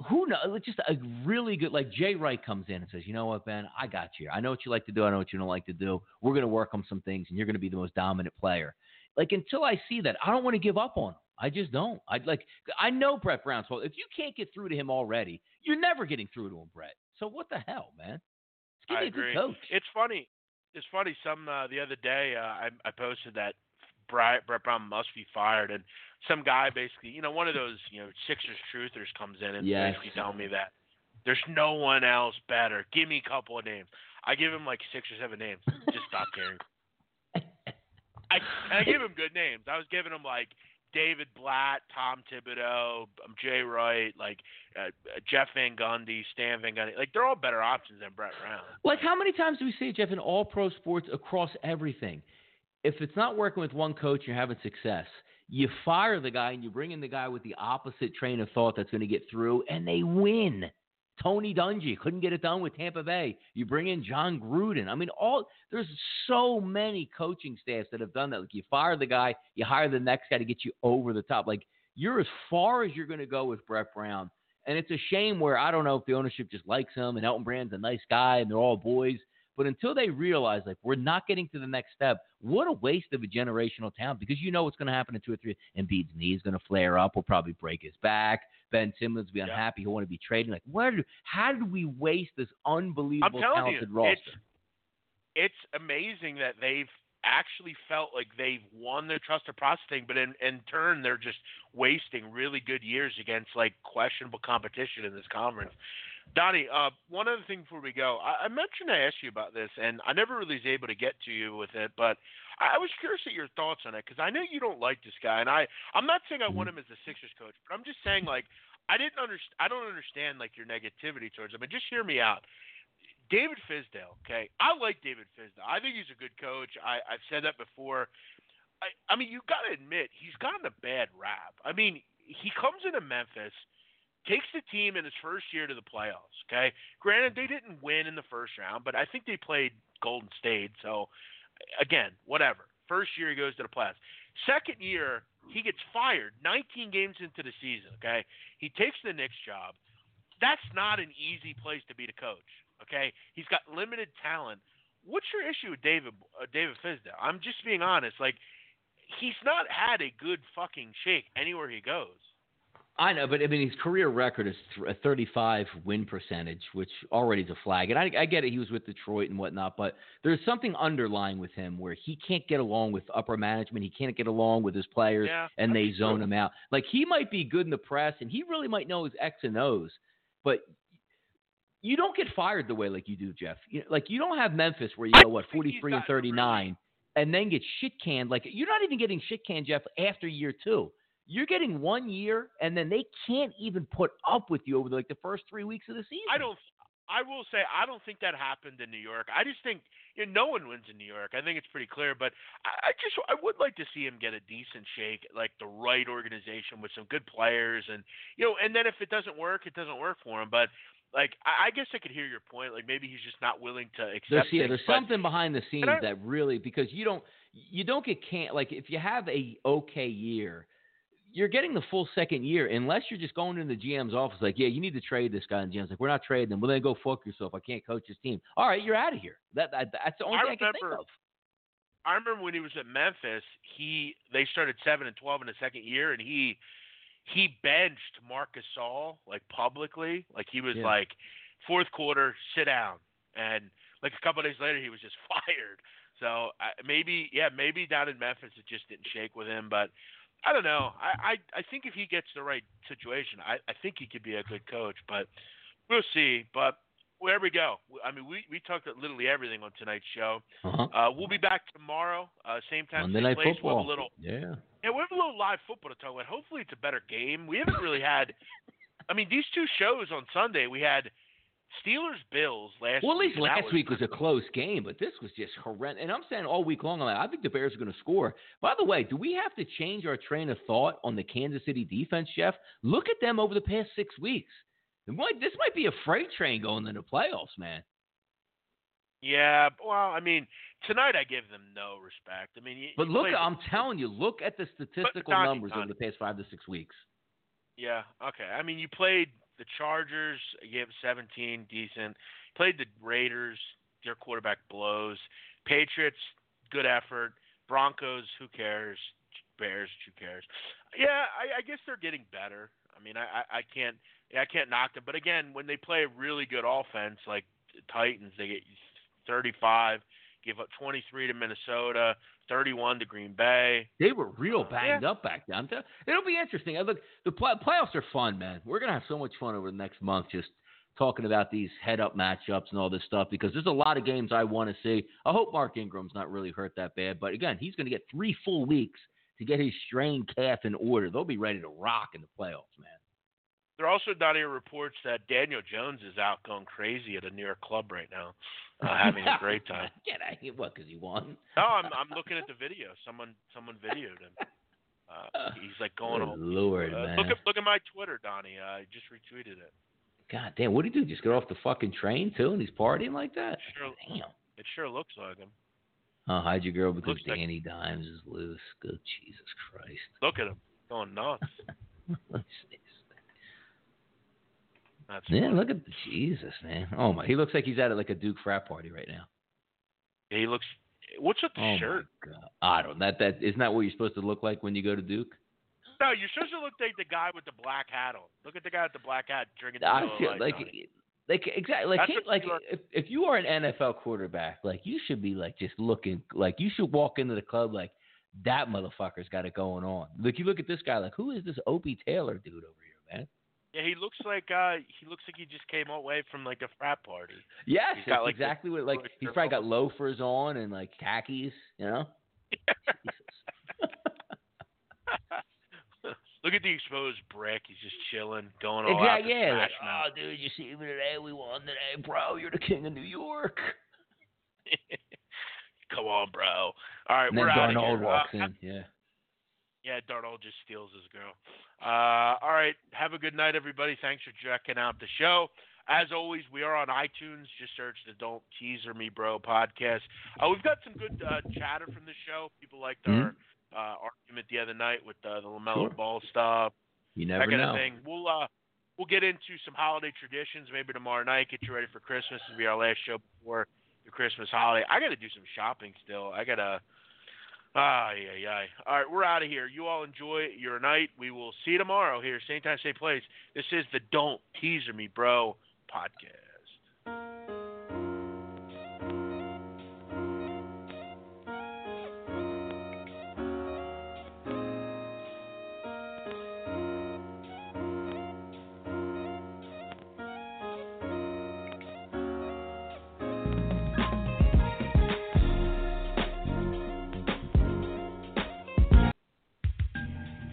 who knows just a really good like Jay Wright comes in and says you know what Ben I got you I know what you like to do I know what you don't like to do we're gonna work on some things and you're gonna be the most dominant player like until I see that, I don't want to give up on him. I just don't. I'd like. I know Brett Brown's fault. If you can't get through to him already, you're never getting through to him, Brett. So what the hell, man? Just give I me a agree. good coach. It's funny. It's funny. Some uh, the other day, uh, I, I posted that Brett, Brett Brown must be fired, and some guy basically, you know, one of those, you know, Sixers truthers comes in and Yes. basically telling me that there's no one else better. Give me a couple of names. I give him like six or seven names. Just stop caring. I, I give him good names. I was giving him like David Blatt, Tom Thibodeau, um, Jay Wright, like uh, uh, Jeff Van Gundy, Stan Van Gundy. Like they're all better options than Brett Brown. Like how many times do we see Jeff, in all pro sports across everything? If it's not working with one coach, you're having success. You fire the guy and you bring in the guy with the opposite train of thought that's going to get through, and they win. Tony Dungy couldn't get it done with Tampa Bay. You bring in Jon Gruden. I mean, all there's so many coaching staffs that have done that. Like you fire the guy, you hire the next guy to get you over the top. Like you're as far as you're going to go with Brett Brown. And it's a shame where I don't know if the ownership just likes him and Elton Brand's a nice guy and they're all boys. But until they realize like we're not getting to the next step, what a waste of a generational talent because you know what's going to happen in two or three. Embiid's knee is going to flare up. We'll probably break his back. Ben Simmons will be Yeah. unhappy. He'll want to be traded. Like, where do, how did we waste this unbelievable talented you, roster? it's- It's amazing that they've actually felt like they've won their trusted processing, but in, in turn they're just wasting really good years against like questionable competition in this conference. Donnie, uh, one other thing before we go, I, I mentioned I asked you about this, and I never really was able to get to you with it, but I, I was curious at your thoughts on it because I know you don't like this guy, and I I'm not saying I want him as a Sixers coach, but I'm just saying like I didn't understand. I don't understand like your negativity towards him, and just hear me out. David Fizdale, okay, I like David Fizdale. I think he's a good coach. I, I've said that before. I, I mean, you got to admit he's gotten a bad rap. I mean, he comes into Memphis, takes the team in his first year to the playoffs. Okay, granted they didn't win in the first round, but I think they played Golden State. So, again, whatever. First year he goes to the playoffs. Second year he gets fired 19 games into the season. Okay, he takes the Knicks job. That's not an easy place to be the coach. Okay, he's got limited talent. What's your issue with David uh, David Fizdale? I'm just being honest. Like, he's not had a good fucking shake anywhere he goes. I know, but I mean, his career record is a 35 win percentage, which already is a flag. And I, I get it; he was with Detroit and whatnot, but there's something underlying with him where he can't get along with upper management. He can't get along with his players, Yeah, and they zone true. him out. Like he might be good in the press, and he really might know his X and O's, but you don't get fired the way like you do, Jeff. You, like you don't have Memphis where you go what 43 and gotten really- 39, and then get shit canned. Like you're not even getting shit canned, Jeff, after year two. You're getting one year, and then they can't even put up with you over like the first three weeks of the season. I don't. I will say I don't think that happened in New York. I just think you know, no one wins in New York. I think it's pretty clear. But I, I just I would like to see him get a decent shake, like the right organization with some good players, and you know, and then if it doesn't work, it doesn't work for him. But like I, I guess I could hear your point. Like maybe he's just not willing to There's, accept. yeah, things, there's but- something behind the scenes I- that really because you don't you don't get can't like if you have a okay year, you're getting the full second year unless you're just going into the GM's office like, yeah, you need to trade this guy, and GM's like, we're not trading him. Well, then go fuck yourself. I can't coach this team. All right, you're out of here. That, that that's the only I thing I can think remember- of. I remember when he was at Memphis, he they started seven and twelve in the second year, and he he benched Marcus Gasol like publicly, like he was Yeah. like fourth quarter, sit down, and like a couple of days later, he was just (laughs) fired. So I maybe yeah, maybe down in Memphis it just didn't shake with him, but I don't know. I I, I think if he gets the right situation, I I think he could be a good coach, but we'll see. But where we go, I mean, we we talked literally everything on tonight's show. Uh-huh. Uh, we'll be back tomorrow, uh, same time, Monday same Night place. We'll Football. have a little yeah. Yeah, we have a little live football to talk about. Hopefully, it's a better game. We haven't really had. I mean, these two shows on Sunday, we had Steelers Bills last. Well, at least week, last was, week was a close game, but this was just horrendous. And I'm saying all week long, I'm like, I think the Bears are going to score. By the way, do we have to change our train of thought on the Kansas City defense, Jeff? Look at them over the past six weeks. Might, this might be a freight train going into the playoffs, man. Yeah, well, I mean, tonight I give them no respect. I mean, you, but you look, I'm telling you, look at the statistical Donnie, numbers Donnie. over the past five to six weeks. Yeah, okay. I mean, you played the Chargers, gave 17, decent. Played the Raiders, their quarterback blows. Patriots, good effort. Broncos, who cares? Bears, who cares? Yeah, I, I guess they're getting better. I mean, I, I, I can't, I can't knock them. But again, when they play a really good offense like Titans, they get 35, give up 23 to Minnesota, 31 to Green Bay. They were real Uh, banged up back then. It'll be interesting. I look, the play- playoffs are fun, man. We're gonna have so much fun over the next month, just talking about these head-up matchups and all this stuff because there's a lot of games I want to see. I hope Mark Ingram's not really hurt that bad, but again, he's going to get three full weeks to get his strained calf in order. They'll be ready to rock in the playoffs, man. There are also here reports that Daniel Jones is out going crazy at a New York club right now, uh, having a great time. Get out of here. What? Because he won? No, I'm I'm looking at the video. Someone someone videoed him. Uh, (laughs) he's like going on. all. Lord, uh, man. look at look at my Twitter, Donnie. Uh, I just retweeted it. God damn, what did he do? Just get off the fucking train too, and he's partying like that? Sure, Damn. it sure looks like him. Oh, hide your girl because Looks like- Danny Dimes is loose. Good Jesus Christ. Look at him going nuts. (laughs) Let's see. That's Yeah, funny. look at Jesus, man. Oh my, he looks like he's at like a Duke frat party right now. Yeah, he looks. What's with the Oh shirt? I don't. That that isn't that what you're supposed to look like when you go to Duke? No, you're supposed to look like the guy with the black hat on. Look at the guy with the black hat drinking the I feel like like exactly like That's like if if you are an NFL quarterback, like you should be like just looking like you should walk into the club like that motherfucker's got it going on. Like you look at this guy like who is this Opie Taylor dude over here? Yeah, he looks like uh he looks like he just came away from like a frat party. Yes, He's got, like, the exactly what like he's probably got loafers on and like khakis, you know. (laughs) Look at the exposed brick. He's just chilling, going all out. Exactly. to Yeah. Like, oh, dude, you see me today? We won today, bro. You're the king of New York. (laughs) Come on, bro. All right, And we're out Darnold here. walks Uh, in. Yeah. Yeah, Darnold just steals his girl. Uh, all right, have a good night, everybody. Thanks for checking out the show. As always, we are on iTunes. Just search the "Don't Teaser Me, Bro" podcast. Uh, we've got some good uh, chatter from the show. People liked our uh, argument the other night with uh, the LaMelo Mm-hmm. Sure. Ball stuff. You that never kind know. of thing. We'll uh, we'll get into some holiday traditions maybe tomorrow night. Get you ready for Christmas. It'll be our last show before the Christmas holiday. I got to do some shopping still. I gotta. Ah, yeah, yeah. All right, we're out of here. You all enjoy your night. We will see you tomorrow here, same time, same place. This is the Don't Teaser Me, Bro podcast.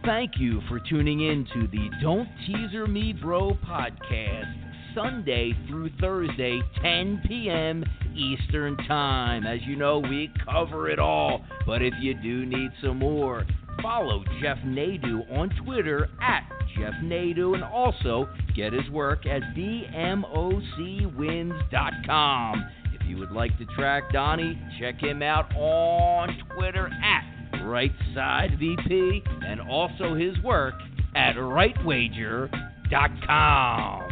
Thank you for tuning in to the Don't Teaser Me Bro podcast, Sunday through Thursday, 10 p.m. Eastern Time. As you know, we cover it all, but if you do need some more, follow Jeff Nadu on Twitter at Jeff Nadu and also get his work at BMOCWins.com. If you would like to track Donnie, check him out on Twitter at Right Side VP and also his work at RightWager.com.